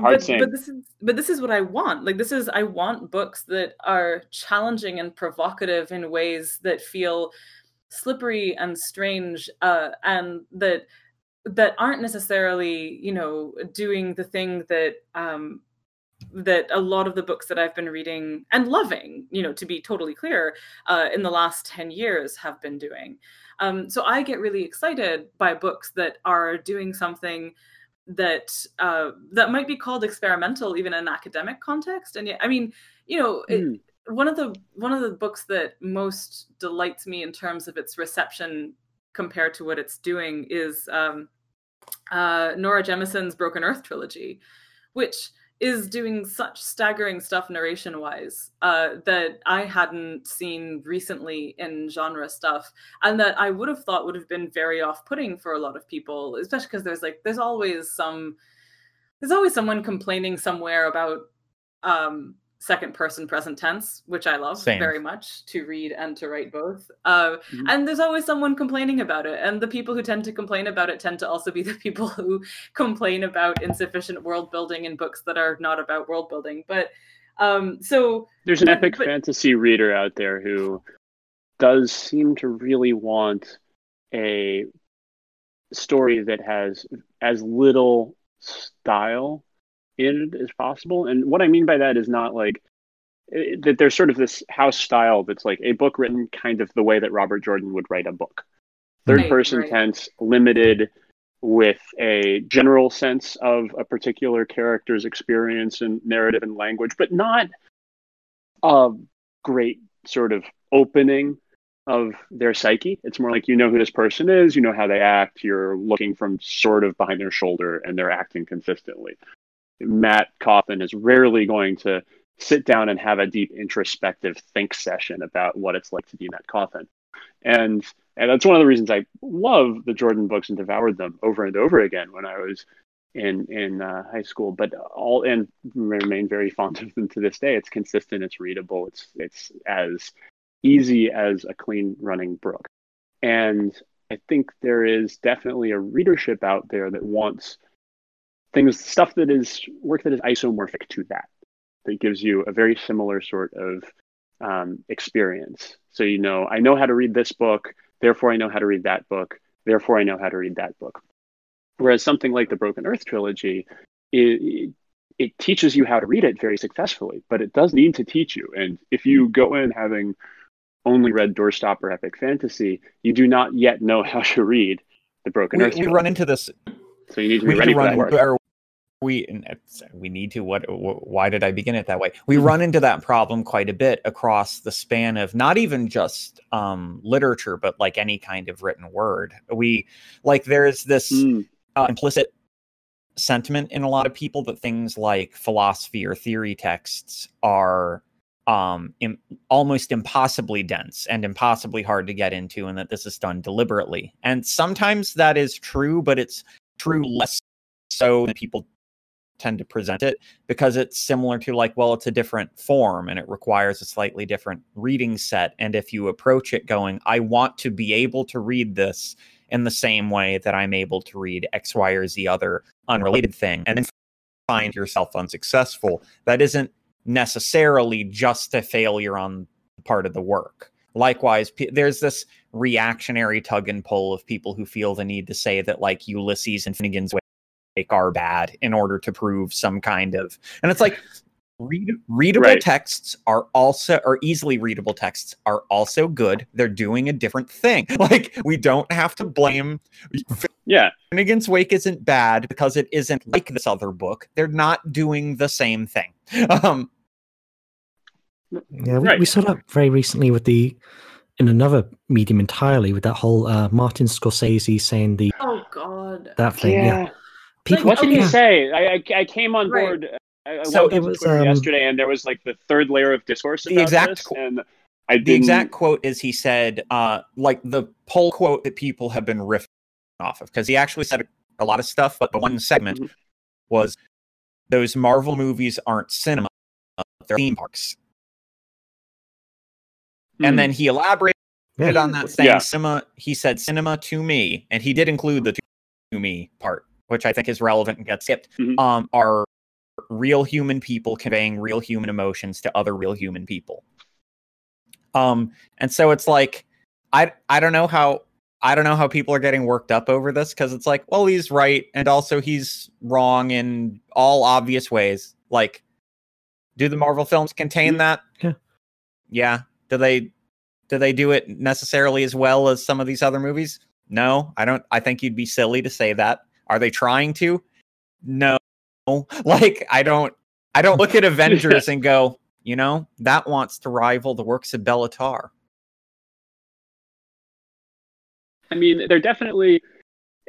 but, but this is but this is what I want. Like this is I want books that are challenging and provocative in ways that feel slippery and strange, uh, and that that aren't necessarily you know doing the thing that um, that a lot of the books that I've been reading and loving, you know, to be totally clear, uh, in the last 10 years have been doing. Um, so I get really excited by books that are doing something that uh, that might be called experimental even in an academic context and yet i mean you know it, mm. one of the one of the books that most delights me in terms of its reception compared to what it's doing is um, uh, nora jemisin's broken earth trilogy which is doing such staggering stuff narration wise uh, that I hadn't seen recently in genre stuff, and that I would have thought would have been very off putting for a lot of people, especially because there's like there's always some there's always someone complaining somewhere about um, second person present tense, which I love Same. very much to read and to write both. Uh, mm-hmm. And there's always someone complaining about it. And the people who tend to complain about it tend to also be <laughs> the people who complain about insufficient world building in books that are not about world building. But um, so
there's an epic but, fantasy reader out there who does seem to really want a story that has as little style in it as possible. And what I mean by that is not like it, that there's sort of this house style that's like a book written kind of the way that Robert Jordan would write a book. Third right, person right. tense, limited with a general sense of a particular character's experience and narrative and language, but not a great sort of opening of their psyche. It's more like you know who this person is, you know how they act, you're looking from sort of behind their shoulder and they're acting consistently. Mat Cauthon is rarely going to sit down and have a deep introspective think session about what it's like to be Mat Cauthon. And and that's one of the reasons I love the Jordan books and devoured them over and over again when I was in in uh, high school. But all and remain very fond of them to this day. It's consistent. It's readable. It's it's as easy as a clean running brook. And I think there is definitely a readership out there that wants things stuff that is work that is isomorphic to that that gives you a very similar sort of um, experience so you know i know how to read this book therefore i know how to read that book therefore i know how to read that book Whereas something like the Broken Earth trilogy, it, it teaches you how to read it very successfully, but it does need to teach you. And if you go in having only read Doorstopper Epic Fantasy, you do not yet know <laughs> how to read the Broken
we,
Earth.
we run into this.
So you need to be ready
to run.
That work.
or we and it's- we need to. What? wh- Why did I begin it that way? We
Mm-hmm.
run into that problem quite a bit across the span of not even just um, literature, but like any kind of written word. We like there's this
Mm,
uh, implicit sentiment in a lot of people that things like philosophy or theory texts are um Im- almost impossibly dense and impossibly hard to get into and that this is done deliberately and sometimes that is true but it's true less so than people tend to present it because it's similar to like well it's a different form and it requires a slightly different reading set and if you approach it going i want to be able to read this in the same way that I'm able to read X, Y, or Z other unrelated thing, and then find yourself unsuccessful. That isn't necessarily just a failure on the part of the work. Likewise, pe- there's this reactionary tug and pull of people who feel the need to say that like Ulysses and Finnegans Wake are bad in order to prove some kind of, and it's like read, readable
Right.
texts are also or easily readable texts are also good they're doing a different thing <laughs> like we don't have to blame
yeah,
finnegans wake isn't bad because it isn't like this other book they're not doing the same thing <laughs> um
Yeah, we,
Right.
we saw that very recently with the in another medium entirely with that whole uh, Martin Scorsese saying the
Oh God.
that thing. Yeah, people.
What did
Okay.
he say? I, I, I came on
Right.
board. I, I
So
it was, um,
yesterday, and there was like the third layer of discourse
The exact
this, and I
the
didn't.
exact quote is he said uh like the poll quote that people have been riffing off of because he actually said a lot of stuff but the one segment
Mhm.
was those marvel movies aren't cinema they're theme parks
Hmm.
and then he elaborated
Yeah.
on that saying
Yeah.
cinema he said cinema to me and he did include the to me part which i think is relevant and gets skipped
Mhm.
um are real human people conveying real human emotions to other real human people. Um and so it's like i i don't know how i don't know how people are getting worked up over this because it's like well he's right and also he's wrong in all obvious ways. Like do the marvel films contain that?
Yeah.
yeah. Do they do they do it necessarily as well as some of these other movies? No i don't i think you'd be silly to say that are they trying to? No. Like i don't i don't look at avengers <laughs> and go you know that wants to rival the works of bela tarr.
I mean, they're definitely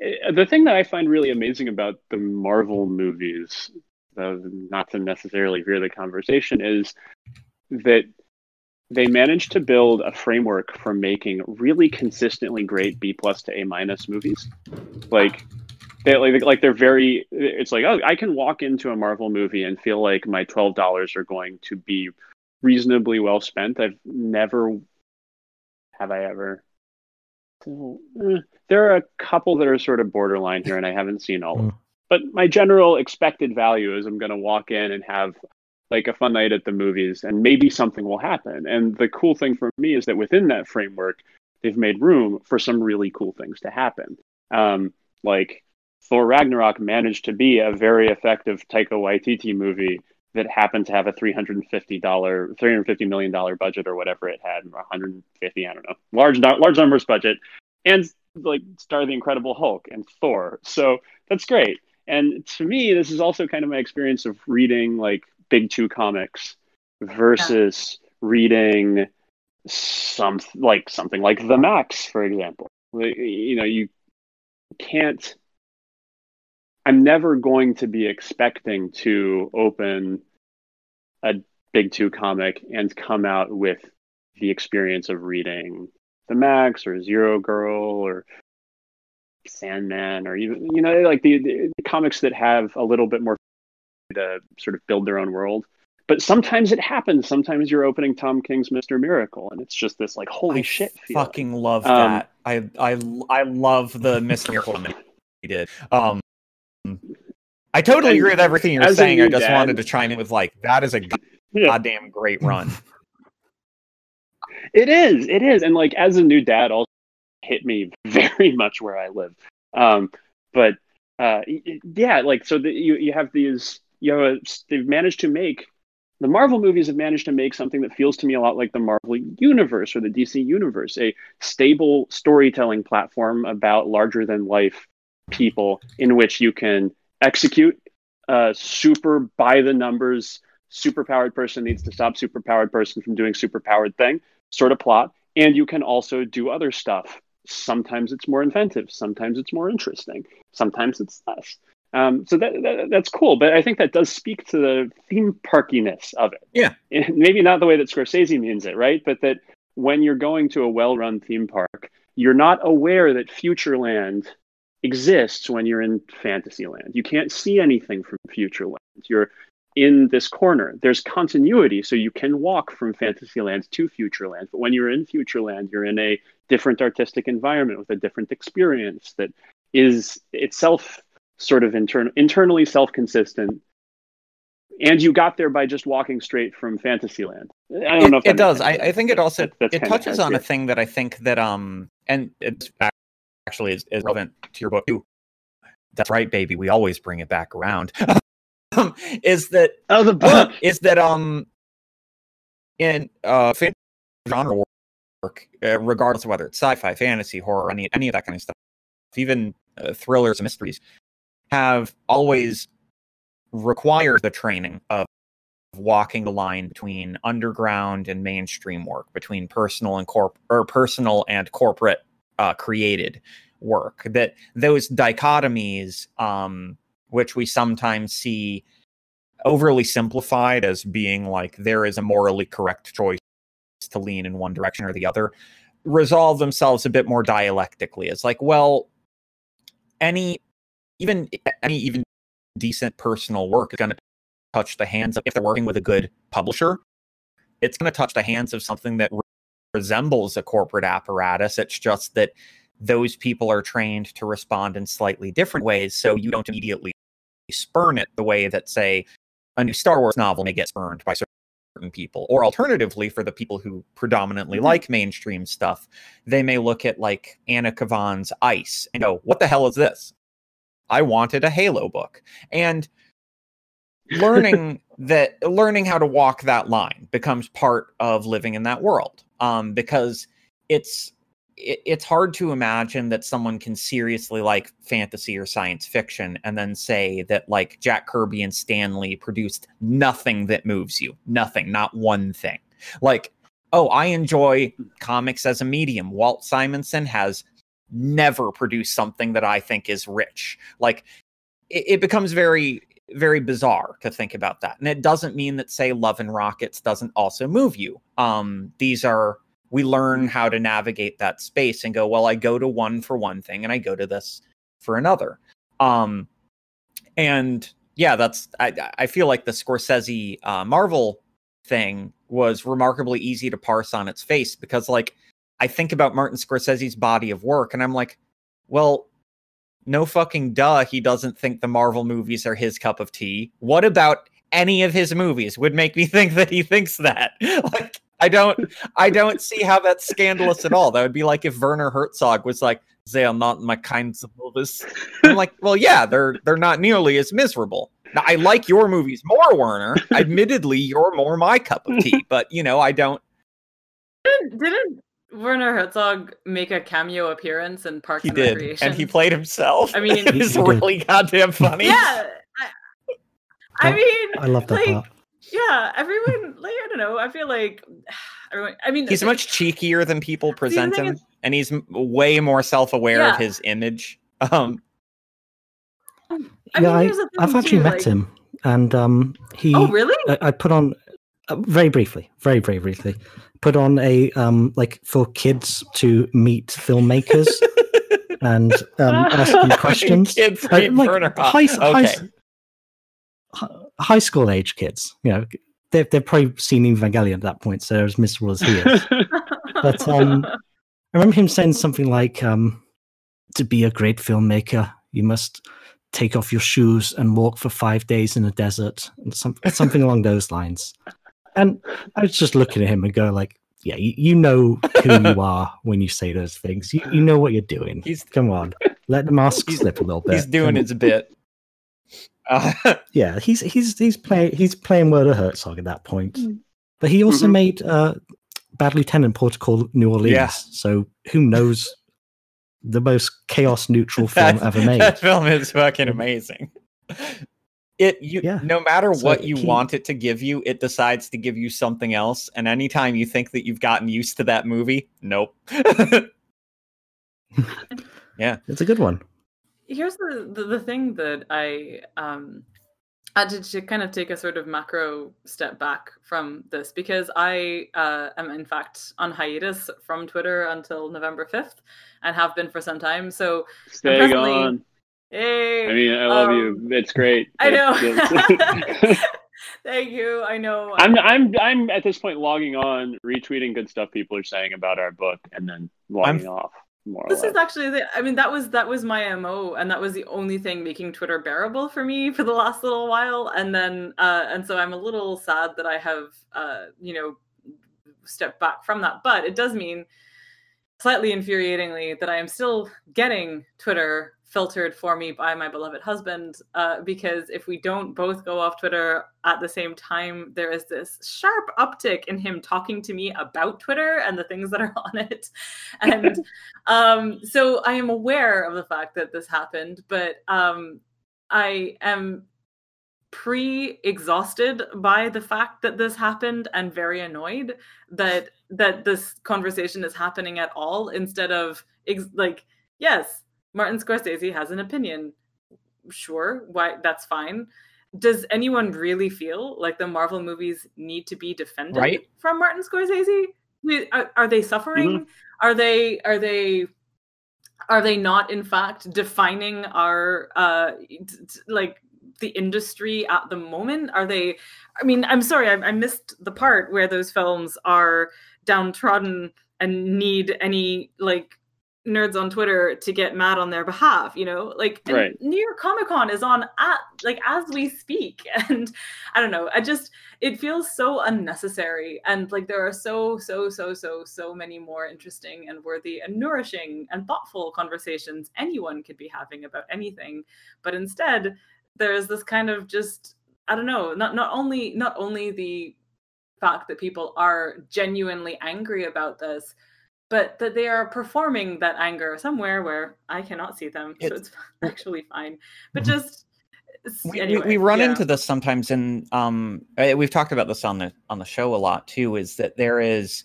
eh, the thing that I find really amazing about the Marvel movies, though not to necessarily veer the conversation, is that they managed to build a framework for making really consistently great B plus to A minus movies. Like they like, like they're very it's like, oh, I can walk into a Marvel movie and feel like my twelve dollars are going to be reasonably well spent. I've never have I ever eh, there are a couple that are sort of borderline here, and I haven't seen all of them. But my general expected value is I'm going to walk in and have like a fun night at the movies, and maybe something will happen. And the cool thing for me is that within that framework, they've made room for some really cool things to happen. Um, like Thor Ragnarok managed to be a very effective Taika Waititi movie that happened to have a $350 $350 million budget or whatever it had 150 i don't know. Large large numbers budget. And like star the incredible hulk and thor. So that's great. And to me this is also kind of my experience of reading like big two comics versus reading some like something like the maxx for example. You know you can't I'm never going to be expecting to open a big two comic and come out with the experience of reading the Maxx or Zero Girl or Sandman or even you know like the, the, the comics that have a little bit more to sort of build their own world. But sometimes it happens. Sometimes you're opening Tom King's Mr. Miracle, and it's just this like holy
I
shit
fucking love
Um,
that i i i love the Mister miracle <laughs> he did um i totally agree with everything you're
as
saying i just
dad-
wanted to chime in with like that is a
Yeah.
goddamn great run
It is. It is. And like as a new dad also hit me <laughs> very much where I live. Um, but uh, yeah, like so the, you you have these you know they've managed to make the Marvel movies have managed to make something that feels to me a lot like the Marvel universe or the DC universe, a stable storytelling platform about larger than life people in which you can execute a super by the numbers superpowered person needs to stop superpowered person from doing superpowered thing sort of plot. And you can also do other stuff. Sometimes it's more inventive. Sometimes it's more interesting. Sometimes it's less. Um, so that, that, that's cool. But i think that does speak to the theme parkiness of it.
Yeah.
And maybe not the way that scorsese means it right? But that when you're going to a well-run theme park you're not aware that futureland exists when you're in fantasyland you can't see anything from futureland you're in this corner. There's continuity, so you can walk from Fantasyland to Futureland. But when you're in Futureland, you're in a different artistic environment with a different experience that is itself sort of intern- internally self-consistent. And you got there by just walking straight from Fantasyland. I don't
it,
know if
it does. I, I, think it also
that,
it touches on a thing that I think that um and it's actually is, is relevant to your book too. That's right, baby. We always bring it back around. <laughs> um, is that
oh the book
is that um in uh genre work, uh, regardless of whether it's sci-fi, fantasy, horror, any any of that kind of stuff, even uh, thrillers and mysteries, have always required the training of walking the line between underground and mainstream work, between personal and corp or personal and corporate uh, created work. That those dichotomies um, which we sometimes see overly simplified as being like there is a morally correct choice to lean in one direction or the other, resolve themselves a bit more dialectically. It's like, well, any even any even decent personal work is going to touch the hands of if they're working with a good publisher it's going to touch the hands of something that resembles a corporate apparatus it's just that those people are trained to respond in slightly different ways so you don't immediately spurn it the way that, say, a new Star Wars novel may get spurned by certain people. Or alternatively, for the people who predominantly mm-hmm. like mainstream stuff, they may look at like Anna Kavan's Ice and go, what the hell is this? I wanted a Halo book. And learning <laughs> that learning how to walk that line becomes part of living in that world um, because it's it, it's hard to imagine that someone can seriously like fantasy or science fiction and then say that like Jack Kirby and Stan Lee produced nothing that moves you, nothing, not one thing. Like, oh, I enjoy comics as a medium. Walt Simonson has never produced something that I think is rich. Like, it becomes very very bizarre to think about that. And it doesn't mean that say Love and Rockets doesn't also move you. Um these are we learn how to navigate that space and go, well, I go to one for one thing and I go to this for another. Um, and yeah, that's I, I feel like the Scorsese uh, Marvel thing was remarkably easy to parse on its face because like I think about Martin Scorsese's body of work and I'm like, well, no fucking duh, he doesn't think the Marvel movies are his cup of tea. What about any of his movies would make me <laughs> think that he thinks that? <laughs> like I don't I don't see how that's scandalous at all. That would be like if Werner Herzog was like, they are not my kinds of movies. I'm like, well, yeah, they're they're not nearly as miserable. Now I like your movies more, Werner. <laughs> Admittedly, you're more my cup of tea, but you know, I don't
didn't, didn't Werner Herzog make a cameo appearance in Parks
he
and
did,
Recreation?
And he played himself.
I mean, <laughs>
it's really goddamn funny.
Yeah. I, I mean,
I love that
like,
part
yeah, everyone like I don't know. I feel like <sighs> everyone. I mean,
he's much cheekier than people present him, is, and he's way more self-aware yeah. of his image. Um,
I yeah, mean, I, have actually too, met him, and um, he.
Oh, really?
I, I put on uh, very briefly, very very briefly, put on a um like for kids to meet filmmakers. <laughs> and um, ask them <laughs> questions.
Kids uh, like, high, okay. high,
high school age kids. You know, they've they've probably seen Evangelion at that point, so they're as miserable as he is. <laughs> but um, I remember him saying something like, um, "To be a great filmmaker, you must." Take off your shoes and walk for five days in a desert, and some, something along those lines. And I was just looking at him and going like, yeah, you, you know who you <laughs> are when you say those things. You, you know what you're doing. He's, Come on. let the mask
He's-
slip a little bit.
He's doing
and-
his bit. Uh, <laughs>
Yeah, he's he's he's playing he's playing Werner Herzog at that point.
Mm.
But he also
Mhm.
made uh, Bad Lieutenant Port of Call New Orleans.
Yeah.
So who knows the most chaos neutral film <laughs>
that,
ever made.
that film is fucking amazing. It you
Yeah.
no matter
So
what you
he-
want it to give you, it decides to give you something else. And anytime you think that you've gotten used to that movie, nope. <laughs>
Yeah it's a good one.
here's the, the the thing that I um had to, to kind of take a sort of macro step back from this because I uh, am in fact on hiatus from Twitter until November fifth and have been for some time. So
Stay
presently-
on.
Hey,
I mean, I love
um,
you. It's great.
I know. <laughs> Thank you. I know.
I'm I'm I'm at this point logging on, retweeting good stuff people are saying about our book, and then logging off. More or
this
less.
is actually the i mean that was that was my mo and that was the only thing making twitter bearable for me for the last little while and then uh and so i'm a little sad that i have uh you know stepped back from that but it does mean slightly infuriatingly that i am still getting twitter filtered for me by my beloved husband uh, because if we don't both go off twitter at the same time there is this sharp uptick in him talking to me about twitter and the things that are <laughs> on it. And <laughs> um so i am aware of the fact that this happened but um i am pre-exhausted by the fact that this happened and very annoyed that that this conversation is happening at all instead of ex- like yes martin scorsese has an opinion. Sure why that's fine. Does anyone really feel like the marvel movies need to be defended
Right.
from martin scorsese? Are, are they suffering? Are they are they are they not in fact defining our uh t- t- like the industry at the moment? Are they i mean i'm sorry I, I missed the part where those films are downtrodden and need any like nerds on twitter to get mad on their behalf you know? Like
Right.
new york comic con is on at like as we speak. <laughs> And i don't know i just it feels so unnecessary. And like there are so so so so so many more interesting and worthy and nourishing and thoughtful conversations anyone could be having about anything. But instead there's this kind of just i don't know not not only not only the fact that people are genuinely angry about this but that they are performing that anger somewhere where i cannot see them so
It's-
it's <laughs> actually fine but
Mhm.
just
we, we-
anyway,
we run
yeah.
into this sometimes and um we've talked about this on the on the show a lot too is that there is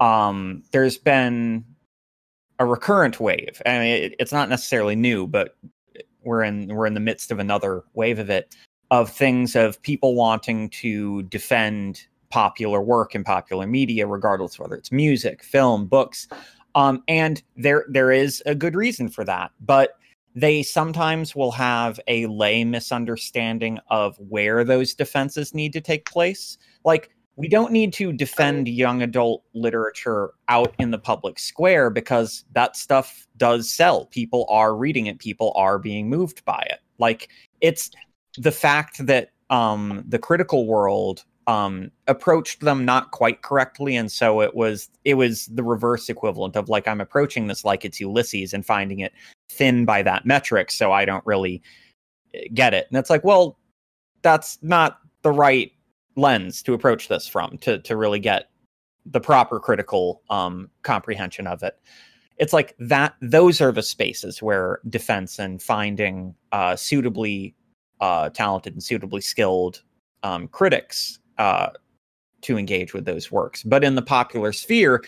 um there's been a recurrent wave i mean it, it's not necessarily new but we're in we're in the midst of another wave of it of things of people wanting to defend popular work and popular media regardless whether it's music film books um and there there is a good reason for that but they sometimes will have a lay misunderstanding of where those defenses need to take place. Like, we don't need to defend young adult literature out in the public square because that stuff does sell. People are reading it, people are being moved by it. Like, it's the fact that um, the critical world um approached them not quite correctly and so it was it was the reverse equivalent of like i'm approaching this like it's ulysses and finding it thin by that metric so i don't really eh, get it. And it's like well that's not the right lens to approach this from to to really get the proper critical um comprehension of it. It's like that those are the spaces where defense and finding uh suitably uh talented and suitably skilled um critics uh to engage with those works. But in the popular sphere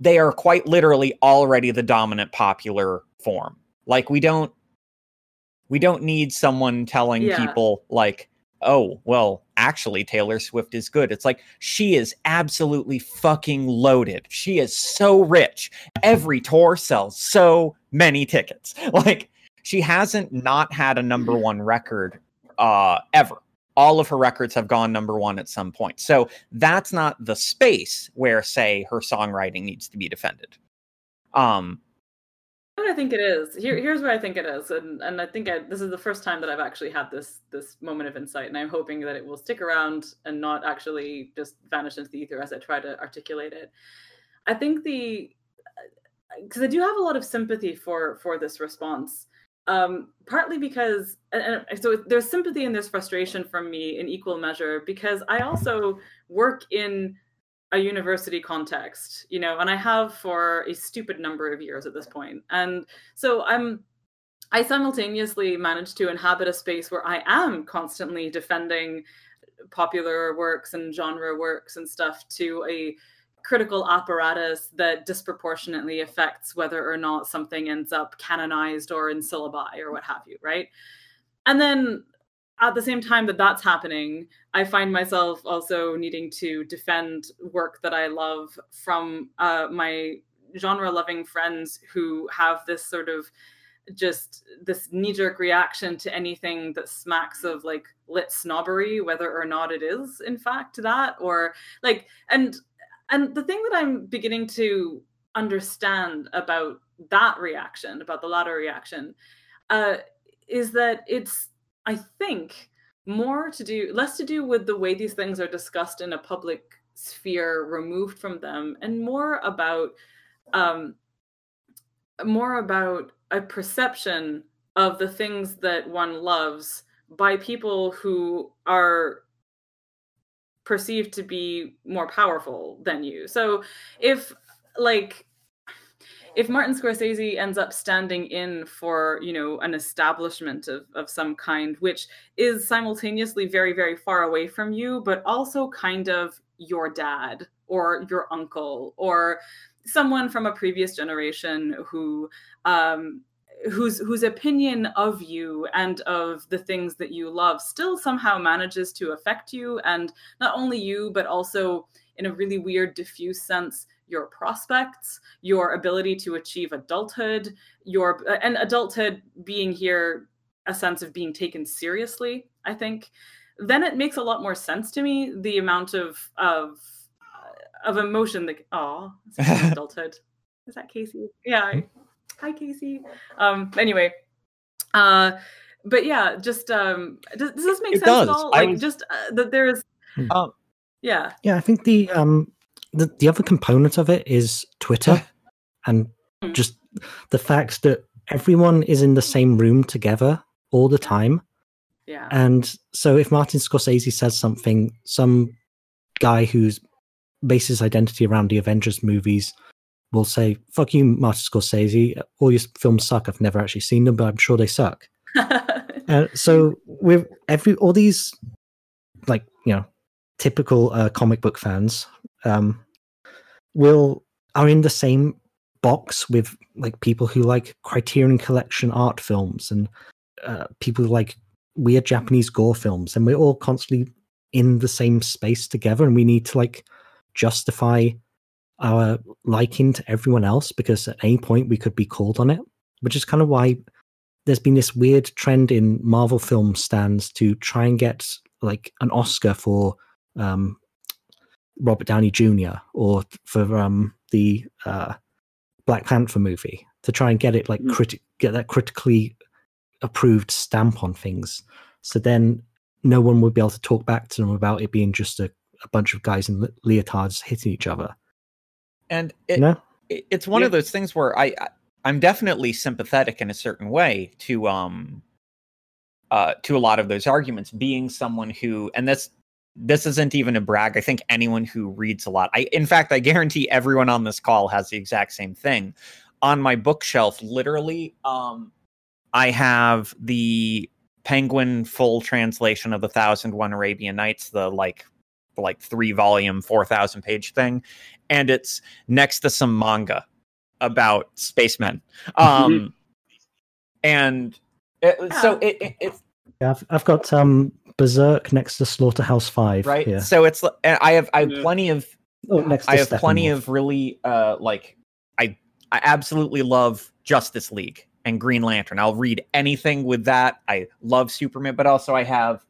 they are quite literally already the dominant popular form. Like we don't we don't need someone telling
Yeah.
people like oh well actually taylor swift is good. It's like she is absolutely fucking loaded. She is so rich. Every tour sells so many tickets. <laughs> Like she hasn't not had a number one record uh ever all of her records have gone number one at some point so that's not the space where say her songwriting needs to be defended um
what I think it is. Here, here's where I think it is, and and I think I, this is the first time that I've actually had this this moment of insight, and I'm hoping that it will stick around and not actually just vanish into the ether as I try to articulate it. I think the because I do have a lot of sympathy for for this response. Um, partly because, and, and so there's sympathy and there's frustration from me in equal measure because I also work in a university context, you know, and I have for a stupid number of years at this point. And so I'm I simultaneously manage to inhabit a space where I am constantly defending popular works and genre works and stuff to a critical apparatus that disproportionately affects whether or not something ends up canonized or in syllabi or what have you, right? And then at the same time that that's happening, I find myself also needing to defend work that I love from uh, my genre loving friends who have this sort of just this knee jerk reaction to anything that smacks of like lit snobbery, whether or not it is in fact that, or like, and and the thing that I'm beginning to understand about that reaction, about the latter reaction, uh, is that it's I think more to do less to do with the way these things are discussed in a public sphere removed from them and more about um more about a perception of the things that one loves by people who are perceived to be more powerful than you. So if like if Martin Scorsese ends up standing in for, you know, an establishment of, of some kind, which is simultaneously very, very far away from you, but also kind of your dad or your uncle or someone from a previous generation who um, whose whose opinion of you and of the things that you love still somehow manages to affect you and not only you but also in a really weird diffuse sense your prospects your ability to achieve adulthood your and adulthood being here a sense of being taken seriously i think. Then it makes a lot more sense to me the amount of of of emotion that oh <laughs> adulthood. Is that casey? Yeah hi casey um anyway uh but yeah just um does, does this make
It
sense
does.
at all
I
like
was-
just uh, that there's
Um,
yeah
Yeah, I think the um the, the other component of it is Twitter and
Mm.
just the fact that everyone is in the same room together all the time.
yeah
And so if Martin Scorsese says something, some guy who's based his identity around the Avengers movies will say, Fuck you, Martin Scorsese. All your films suck. I've never actually seen them, but I'm sure they suck. <laughs> Uh, so with every all these like you know typical uh, comic book fans um will are in the same box with like people who like criterion collection art films and uh, people who like weird japanese gore films and we're all constantly in the same space together and we need to like justify our liking to everyone else because at any point we could be called on it which is kind of why there's been this weird trend in Marvel film stands to try and get like an Oscar for um, Robert Downey Jr. or for um, the uh, Black Panther movie to try and get it like
Mm.
criti- get that critically approved stamp on things. So then no one would be able to talk back to them about it being just a, a bunch of guys in le- leotards hitting each other.
And it,
know?
it- it's one
Yeah.
of those things where I, I I'm definitely sympathetic in a certain way to um uh to a lot of those arguments being someone who and this this isn't even a brag I think anyone who reads a lot I in fact I guarantee everyone on this call has the exact same thing on my bookshelf literally um I have the Penguin full translation of the Thousand One Arabian Nights the like the like 3 volume 4000 page thing and it's next to some manga about spacemen. Um, and it, so it, it, it's
Yeah, I've, I've got um, Berserk next to Slaughterhouse Five.
right.
Here.
So it's and I have I have
Yeah.
plenty of
Oh, next
I have plenty of really uh like I I absolutely love Justice League and Green Lantern. I'll read anything with that. I love Superman, but also I have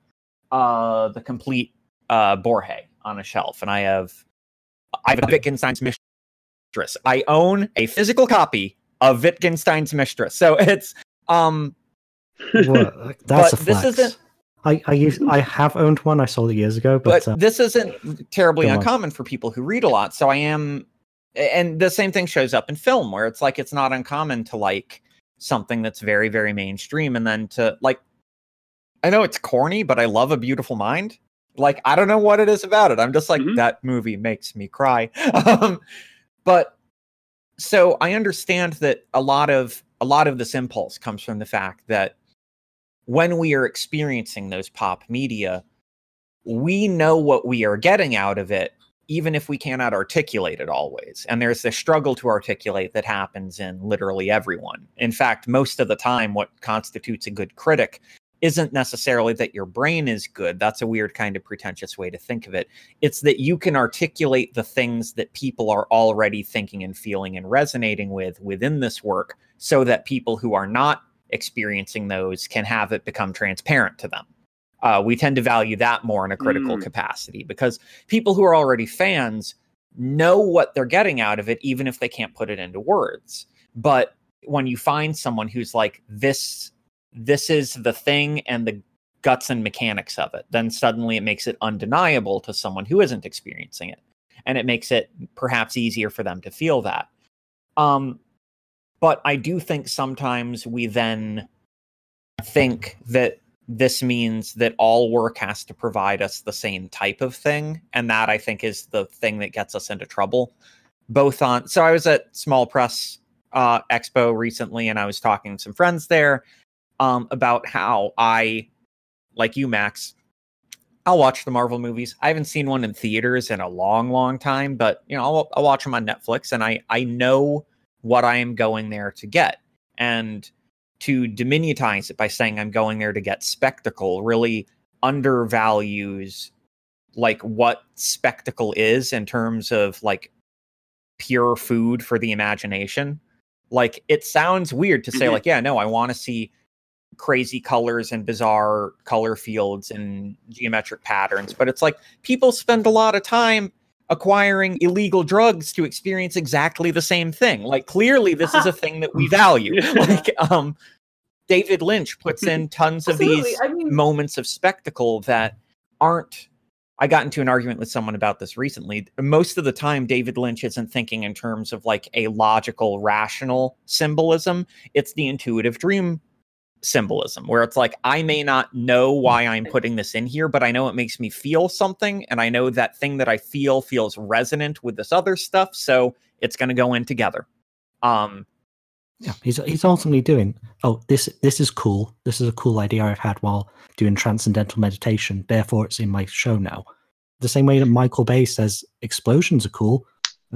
uh the complete uh Borges on a shelf, and I have I have a Wittgenstein's Mistress. I own a physical copy of Wittgenstein's Mistress. So it's um
What? <laughs> That's
But
a
this isn't-
I I used I have owned one. I sold it years ago, but,
but
uh,
this isn't terribly
Go on.
uncommon for people who read a lot. So I am and the same thing shows up in film where it's like it's not uncommon to like something that's very very mainstream and then to like i know it's corny but i love a beautiful mind like i don't know what it is about it i'm just like
Mhm.
that movie makes me cry <laughs> um but so i understand that a lot of a lot of this impulse comes from the fact that when we are experiencing those pop media we know what we are getting out of it even if we cannot articulate it always. And there's this struggle to articulate that happens in literally everyone. In fact, most of the time, what constitutes a good critic isn't necessarily that your brain is good. That's a weird kind of pretentious way to think of it. It's that you can articulate the things that people are already thinking and feeling and resonating with within this work so that people who are not experiencing those can have it become transparent to them. Uh, we tend to value that more in a critical
Mm.
capacity because people who are already fans know what they're getting out of it, even if they can't put it into words. But when you find someone who's like, this, this is the thing and the guts and mechanics of it, then suddenly it makes it undeniable to someone who isn't experiencing it. And it makes it perhaps easier for them to feel that. Um, but I do think sometimes we then think that this means that all work has to provide us the same type of thing and that i think is the thing that gets us into trouble both on so i was at small press uh, expo recently and i was talking to some friends there um, about how i like you max i'll watch the marvel movies i haven't seen one in theaters in a long long time but you know i'll, I'll watch them on netflix and i i know what i am going there to get and to diminutize it by saying I'm going there to get spectacle really undervalues like what spectacle is in terms of like pure food for the imagination. Like it sounds weird to say
Mhm.
like yeah, no, I want to see crazy colors and bizarre color fields and geometric patterns, but it's like people spend a lot of time acquiring illegal drugs to experience exactly the same thing. Like clearly this is a thing that we value. <laughs> like um David Lynch puts in <laughs> tons of these
I mean,
moments of spectacle that aren't I got into an argument with someone about this recently. Most of the time David Lynch isn't thinking in terms of like a logical rational symbolism. It's the intuitive dream symbolism where it's like I may not know why I'm putting this in here, but I know it makes me feel something and I know that thing that I feel feels resonant with this other stuff, so it's going to go in together. Um
Yeah, he's he's ultimately doing. Oh, this this is cool. This is a cool idea I've had while doing transcendental meditation. Therefore, it's in my show now. The same way that Michael Bay says explosions are cool,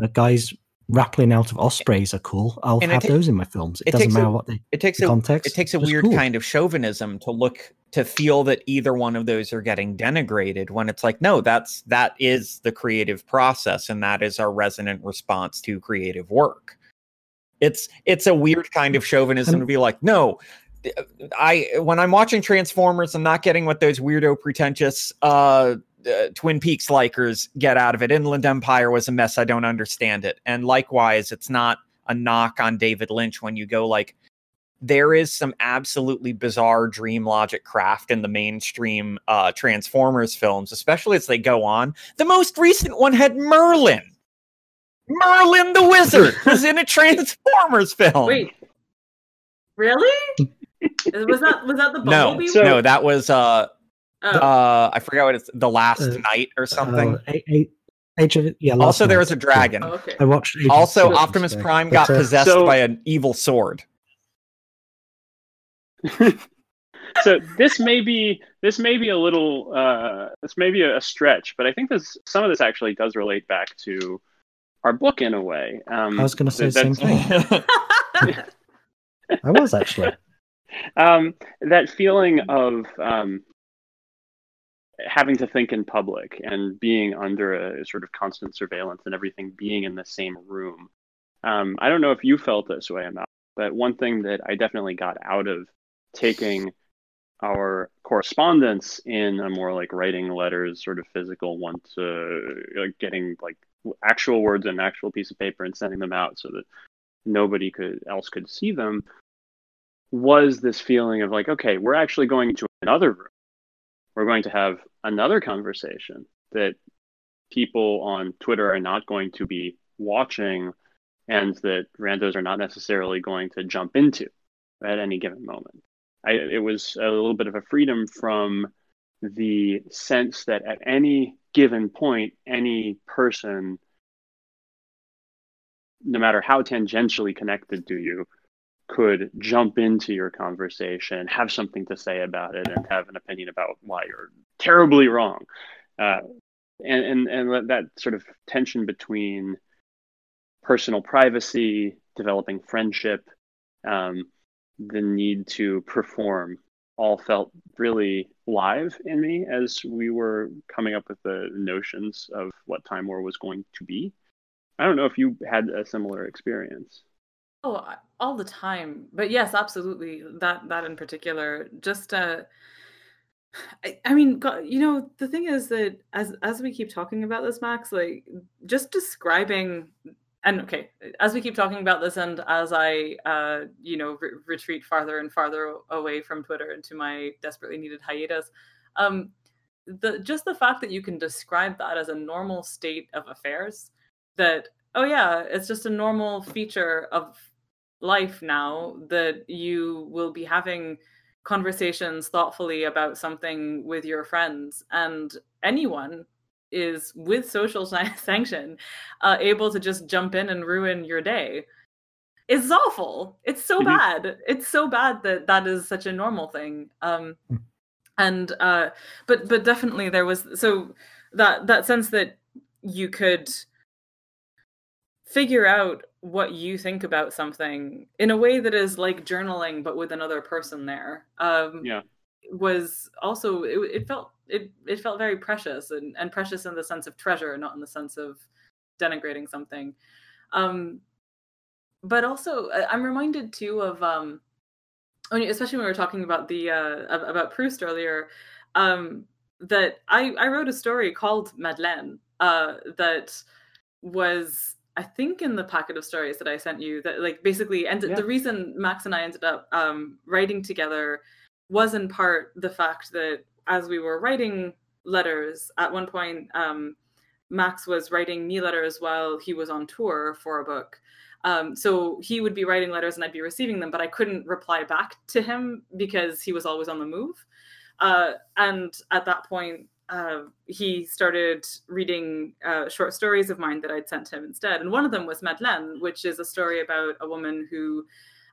uh, guys rappelling out of ospreys are cool. I'll
And
have
ta-
those in my films. It,
it
doesn't
takes a-
matter what the,
it takes
the
a
context.
it takes a weird
cool.
kind of chauvinism to look to feel that either one of those are getting denigrated when it's like no that's that is the creative process and that is our resonant response to creative work it's it's a weird kind of chauvinism
And-
to be like no i when i'm watching transformers i'm not getting what those weirdo pretentious uh uh, Twin Peaks likers get out of it. Inland Empire was a mess. I don't understand it. And likewise, it's not a knock on David Lynch when you go like, there is some absolutely bizarre dream logic craft in the mainstream uh, Transformers films, especially as they go on. The most recent one had Merlin. Merlin the Wizard <laughs> was in a Transformers film.
wait, really? <laughs> was that was that the
no,
Bumblebee?
So-
no, that was uh,
Oh.
uh, I forgot what it's the last
Uh,
night or something.
Uh, A- A- Age of yeah. Last
also, there was a dragon.
Oh, okay.
I watched. Age
Also,
Sigmar
Optimus
today.
Prime
But,
got
uh,
possessed
So-
by an evil sword. <laughs>
so this may be this may be a little uh, this may be a stretch, but I think this some of this actually does relate back to our book in a way. Um,
I was going to say the same thing. <laughs> I was actually. <laughs>
um, that feeling of um, having to think in public and being under a sort of constant surveillance and everything being in the same room. Um, I don't know if you felt this way, Amal, but one thing that I definitely got out of taking our correspondence in a more like writing letters, sort of physical one to like getting like actual words in an actual piece of paper and sending them out so that nobody could else could see them was this feeling of like, okay, we're actually going to another room. We're going to have another conversation that people on Twitter are not going to be watching and that randos are not necessarily going to jump into at any given moment. I, it was a little bit of a freedom from the sense that at any given point, any person, no matter how tangentially connected to you, could jump into your conversation, have something to say about it, and have an opinion about why you're terribly wrong. Uh, and, and and that sort of tension between personal privacy, developing friendship, um, the need to perform all felt really live in me as we were coming up with the notions of what Time War was going to be. I don't know if you had a similar experience.
Oh, all the time. But yes, absolutely. That that in particular, just uh I, I mean, you know, the thing is that as as we keep talking about this, Max, like just describing and okay, as we keep talking about this, and as I, uh, you know, re- retreat farther and farther away from Twitter into my desperately needed hiatus, um, the just the fact that you can describe that as a normal state of affairs, that oh yeah, it's just a normal feature of life now that you will be having conversations thoughtfully about something with your friends and anyone is with social <laughs> sanction uh, able to just jump in and ruin your day it's awful it's so mm-hmm. bad it's so bad that that is such a normal thing um hmm. and uh but but definitely there was so that that sense that you could figure out what you think about something in a way that is like journaling but with another person there um
yeah.
was also it, it felt it it felt very precious and and precious in the sense of treasure not in the sense of denigrating something. Um but also i'm reminded too of um especially when we were talking about the uh about proust earlier um that i i wrote a story called madeleine uh that was I think in the packet of stories that I sent you that like basically and yeah. the reason Max and I ended up um, writing together was in part the fact that as we were writing letters at one point um, Max was writing me letters while he was on tour for a book. Um, so he would be writing letters and I'd be receiving them, but I couldn't reply back to him because he was always on the move. Uh, and at that point, uh, he started reading uh, short stories of mine that I'd sent him instead. And one of them was Madeleine, which is a story about a woman who,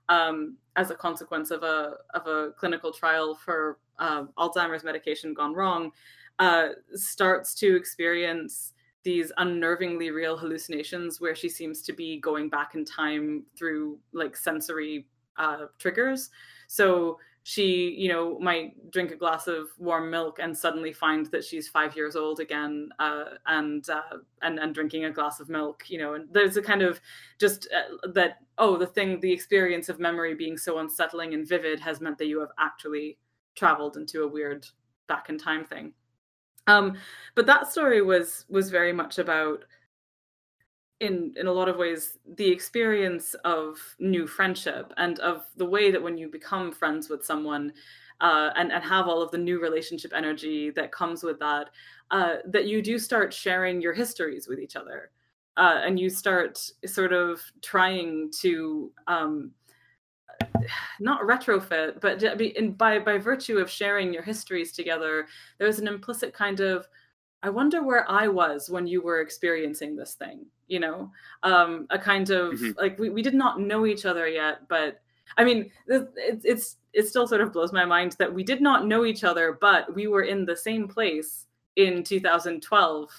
um, as a consequence of a of a clinical trial for uh, Alzheimer's medication gone wrong, uh, starts to experience these unnervingly real hallucinations where she seems to be going back in time through like sensory uh, triggers. So she you know might drink a glass of warm milk and suddenly find that she's five years old again uh, and uh, and and drinking a glass of milk you know and there's a kind of just uh, that oh the thing the experience of memory being so unsettling and vivid has meant that you have actually traveled into a weird back in time thing. Um but that story was was very much about in in a lot of ways the experience of new friendship and of the way that when you become friends with someone uh, and and have all of the new relationship energy that comes with that uh, that you do start sharing your histories with each other. Uh, and you start sort of trying to um, not retrofit but in, by by virtue of sharing your histories together there's an implicit kind of I wonder where I was when you were experiencing this thing, you know? Um, a kind of mm-hmm. like we, we did not know each other yet, but I mean, it, it's it still sort of blows my mind that we did not know each other, but we were in the same place in 2012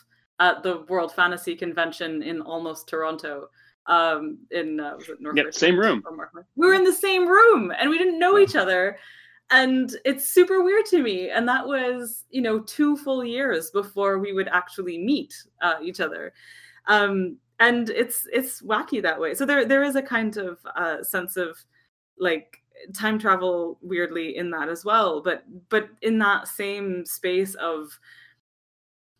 at the World Fantasy Convention in almost Toronto. Um, in uh, was it
North yep, same room.
We were in the same room, and we didn't know each other and it's super weird to me. And that was you know two full years before we would actually meet uh, each other. Um, and it's it's wacky that way. So there there is a kind of uh, sense of like time travel weirdly in that as well. But but in that same space of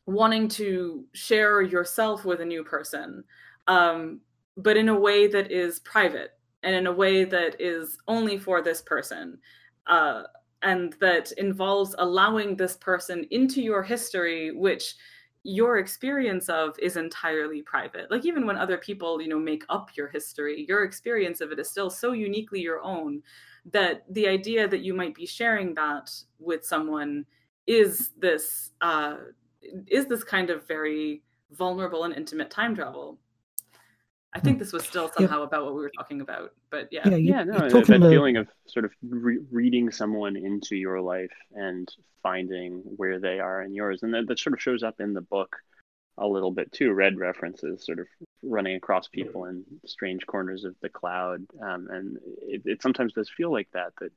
wanting to share yourself with a new person um, but in a way that is private and in a way that is only for this person uh, and that involves allowing this person into your history, which your experience of is entirely private. Like even when other people you know make up your history your experience of it is still so uniquely your own that the idea that you might be sharing that with someone is this uh is this kind of very vulnerable and intimate time travel i think this was still somehow about what we were talking about but yeah
Yeah, you-
yeah, no,
you're
that,
talking
that
about-
feeling of sort of re- reading someone into your life and finding where they are in yours, and that, that sort of shows up in the book a little bit too. Red references, sort of running across people in strange corners of the cloud, um, and it, it sometimes does feel like that. That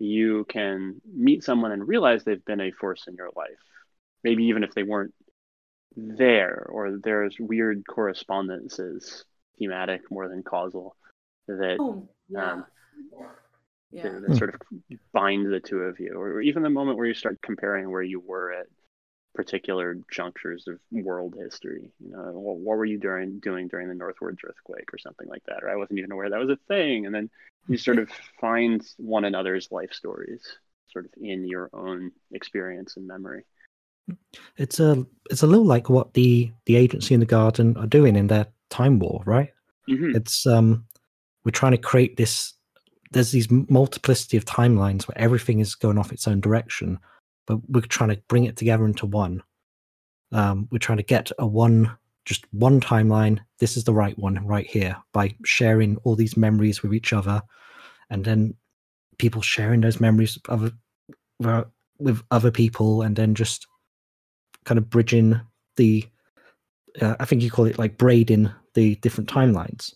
you can meet someone and realize they've been a force in your life, maybe even if they weren't there, or there's weird correspondences, thematic more than causal, that
oh yeah
Um,
yeah
that, that sort of bind the two of you, or even the moment where you start comparing where you were at particular junctures of world history. You know, what, what were you during doing during the Northridge earthquake or something like that? Or I wasn't even aware that was a thing. And then you sort of <laughs> find one another's life stories, sort of in your own experience and memory.
It's a it's a little like what the the agency and the garden are doing in their time war, right?
hmm
It's um we're trying to create this there's these multiplicity of timelines where everything is going off its own direction, but we're trying to bring it together into one. Um, we're trying to get a one just one timeline. This is the right one right here by sharing all these memories with each other, and then people sharing those memories with other, with- with other people, and then just kind of bridging the. Uh, I think you call it like braiding the different timelines.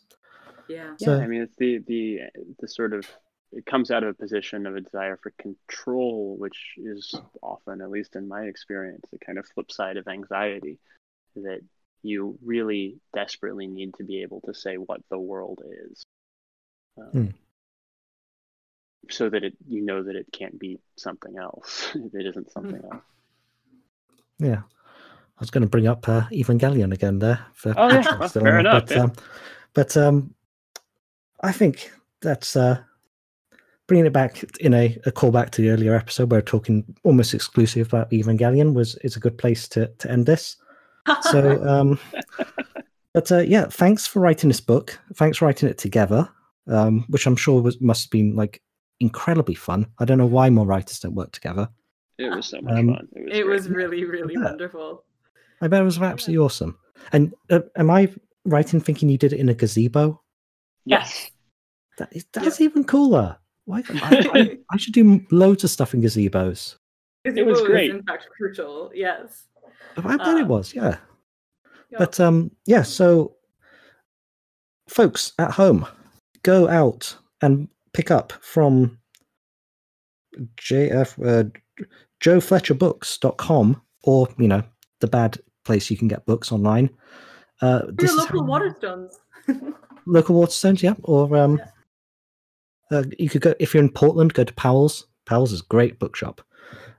yeah
Yeah, I mean, it's the the the sort of it comes out of a position of a desire for control, which is often, at least in my experience, the kind of flip side of anxiety that you really desperately need to be able to say what the world is, um,
Hmm.
so that it you know that it can't be something else. <laughs> it isn't something else.
Yeah. I was going to bring up uh, Evangelion again there. For
Oh, yeah. Well, fair
on
enough,
But,
yeah.
um, but um, I think that's uh, bringing it back in a, a callback to the earlier episode where we're talking almost exclusive about Evangelion was is a good place to, to end this. So, <laughs> um, but uh, yeah, thanks for writing this book. Thanks for writing it together, um, which I'm sure was must have been like incredibly fun. I don't know why more writers don't work together.
It was so much
Um,
fun. It was.
it was really really
Yeah.
wonderful
I bet it was absolutely awesome. And uh, am I right in thinking you did it in a gazebo?
yes.
That is, that's even cooler. Why? <laughs> I, I, I should do loads of stuff in gazebos.
It was great.
in fact crucial yes
I bet it
Uh,
was, yeah.
Yep.
But um, yeah. So, folks at home, go out and pick up from JF uh, JoFletcherBooks.com or you know the bad place you can get books online. Uh,
your
this is
local
how-
waterstones <laughs>
local Waterstones, yeah. Or um, uh, you could go if you're in Portland, go to Powell's. Powell's is a great bookshop.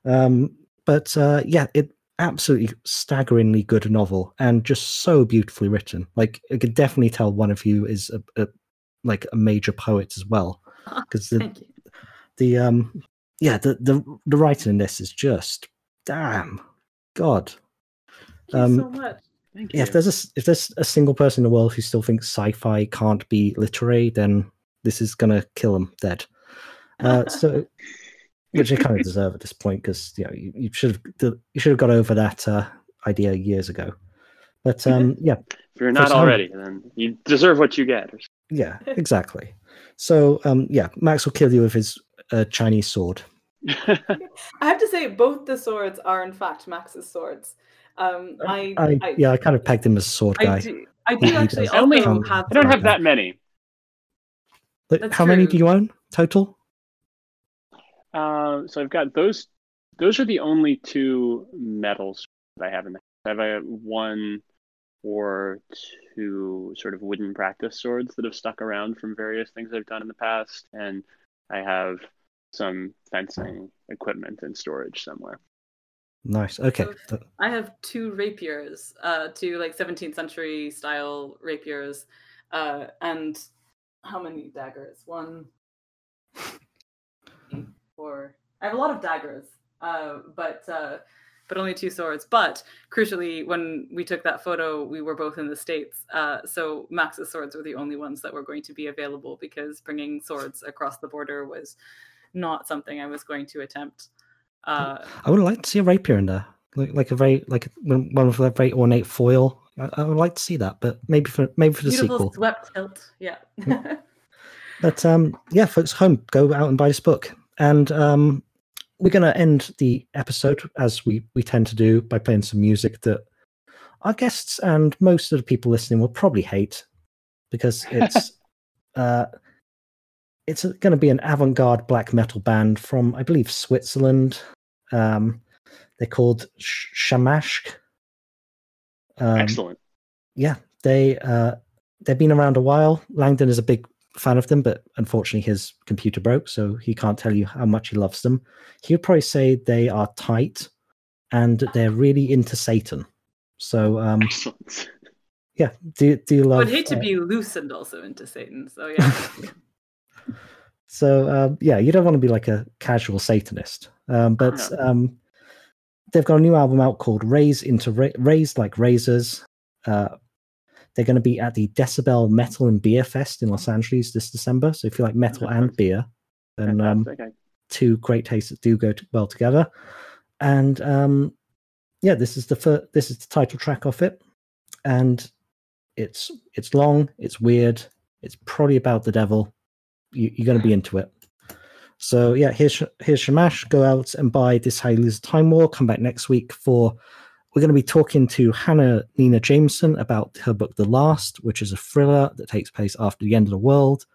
Um, but uh, yeah, it absolutely staggeringly good novel and just so beautifully written. Like I could definitely tell one of you is a, a like a major poet as well <laughs> because the
thank you
the um yeah the the the writing in this is just damn god Um,
so much
Thank
yeah,
you.
if there's a s- if there's a single person in the world who still thinks sci-fi can't be literary, then this is gonna kill them dead. Uh, so, <laughs> which they kind of deserve at this point because you know you, you should have you should have got over that uh, idea years ago. But um, yeah,
if you're not
some-
already, then you deserve what you get.
yeah, <laughs> exactly. So um, yeah, Max will kill you with his uh, Chinese sword. <laughs>
I have to say, both the swords are in fact Max's swords. Um, I,
I, yeah, I kind of pegged him as a sword
I
guy.
do, I do
he
actually
does.
I only-
also
um,
have.
I don't have that many.
But
That's
how many do you own total?
Uh, so I've got those. Those are the only two medals that I have in the I have a one or two sort of wooden practice swords that have stuck around from various things I've done in the past, and I have some fencing equipment in storage somewhere.
Nice. Okay.
So- I have two rapiers, uh, two like 17th century style rapiers, uh, and how many daggers? One, four. I have a lot of daggers, uh, but uh, but only two swords. But crucially, when we took that photo, we were both in the states, uh, so Max's swords were the only ones that were going to be available because bringing swords across the border was not something I was going to attempt. Uh,
I would like to see a rapier in there, like like a very like one of a very ornate foil. I, I would like to see that, but maybe for maybe for the sequel.
swept hilt, yeah. <laughs>
But um, yeah, folks, home, go out and buy this book. And um, we're going to end the episode as we we tend to do by playing some music that our guests and most of the people listening will probably hate because it's <laughs> uh, it's going to be an avant-garde black metal band from I believe Switzerland. Um, they're called Sh- Schammasch. Um,
Excellent.
yeah, they uh, they've been around a while. Langdon is a big fan of them, but unfortunately his computer broke, so he can't tell you how much he loves them. He would probably say they are tight and they're really into Satan. So um,
Excellent.
yeah, do do you love?
I'd hate to
uh,
be loosened also into Satan. So <laughs> yeah,
so um, yeah, you don't want to be like a casual Satanist, um, but um, they've got a new album out called "Raise into Ra- Raise Like Razors." Uh, they're going to be at the Decibel Metal and Beer Fest in Los Angeles this December. So if you like metal and beer, then um, two great tastes that do go t- well together. And um, yeah, this is the fir- this is the title track of it, and it's it's long, it's weird, it's probably about the devil. You, you're going to be into it. So yeah, here's here's Schammasch. Go out and buy this Lose Time War. Come back next week for we're going to be talking to Hanna Nina Jameson about her book The Last, which is a thriller that takes place after the end of the world.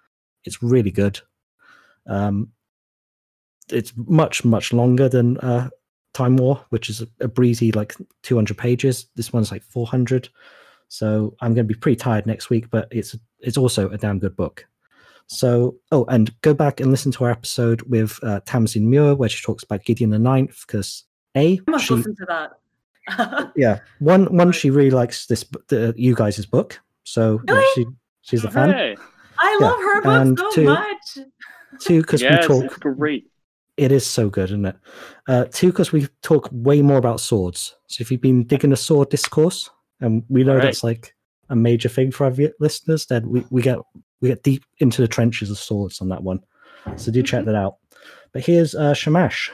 It's really good. Um, it's much much longer than uh, Time War, which is a, a breezy like 200 pages. This one's like 400. So I'm going to be pretty tired next week, but it's it's also a damn good book. So oh, and go back and listen to our episode with uh, Tamsin Muir where she talks about Gideon the Ninth because a
I must
she
listen to that. <laughs>
yeah one one she really likes this b- the, you guys' book, so yeah, she she's a fan.
Hey,
I
Yeah,
love her
and
book so
two-
much.
Two because
yes,
we talk
it's great.
It is so good, isn't it? Uh, two, because we talk way more about swords. So if you've been digging the sword discourse, and we know
Alright.
that's like a major thing for our vi- listeners, then we, we get we get deep into the trenches of swords on that one. So do check that out. But here's uh, Schammasch.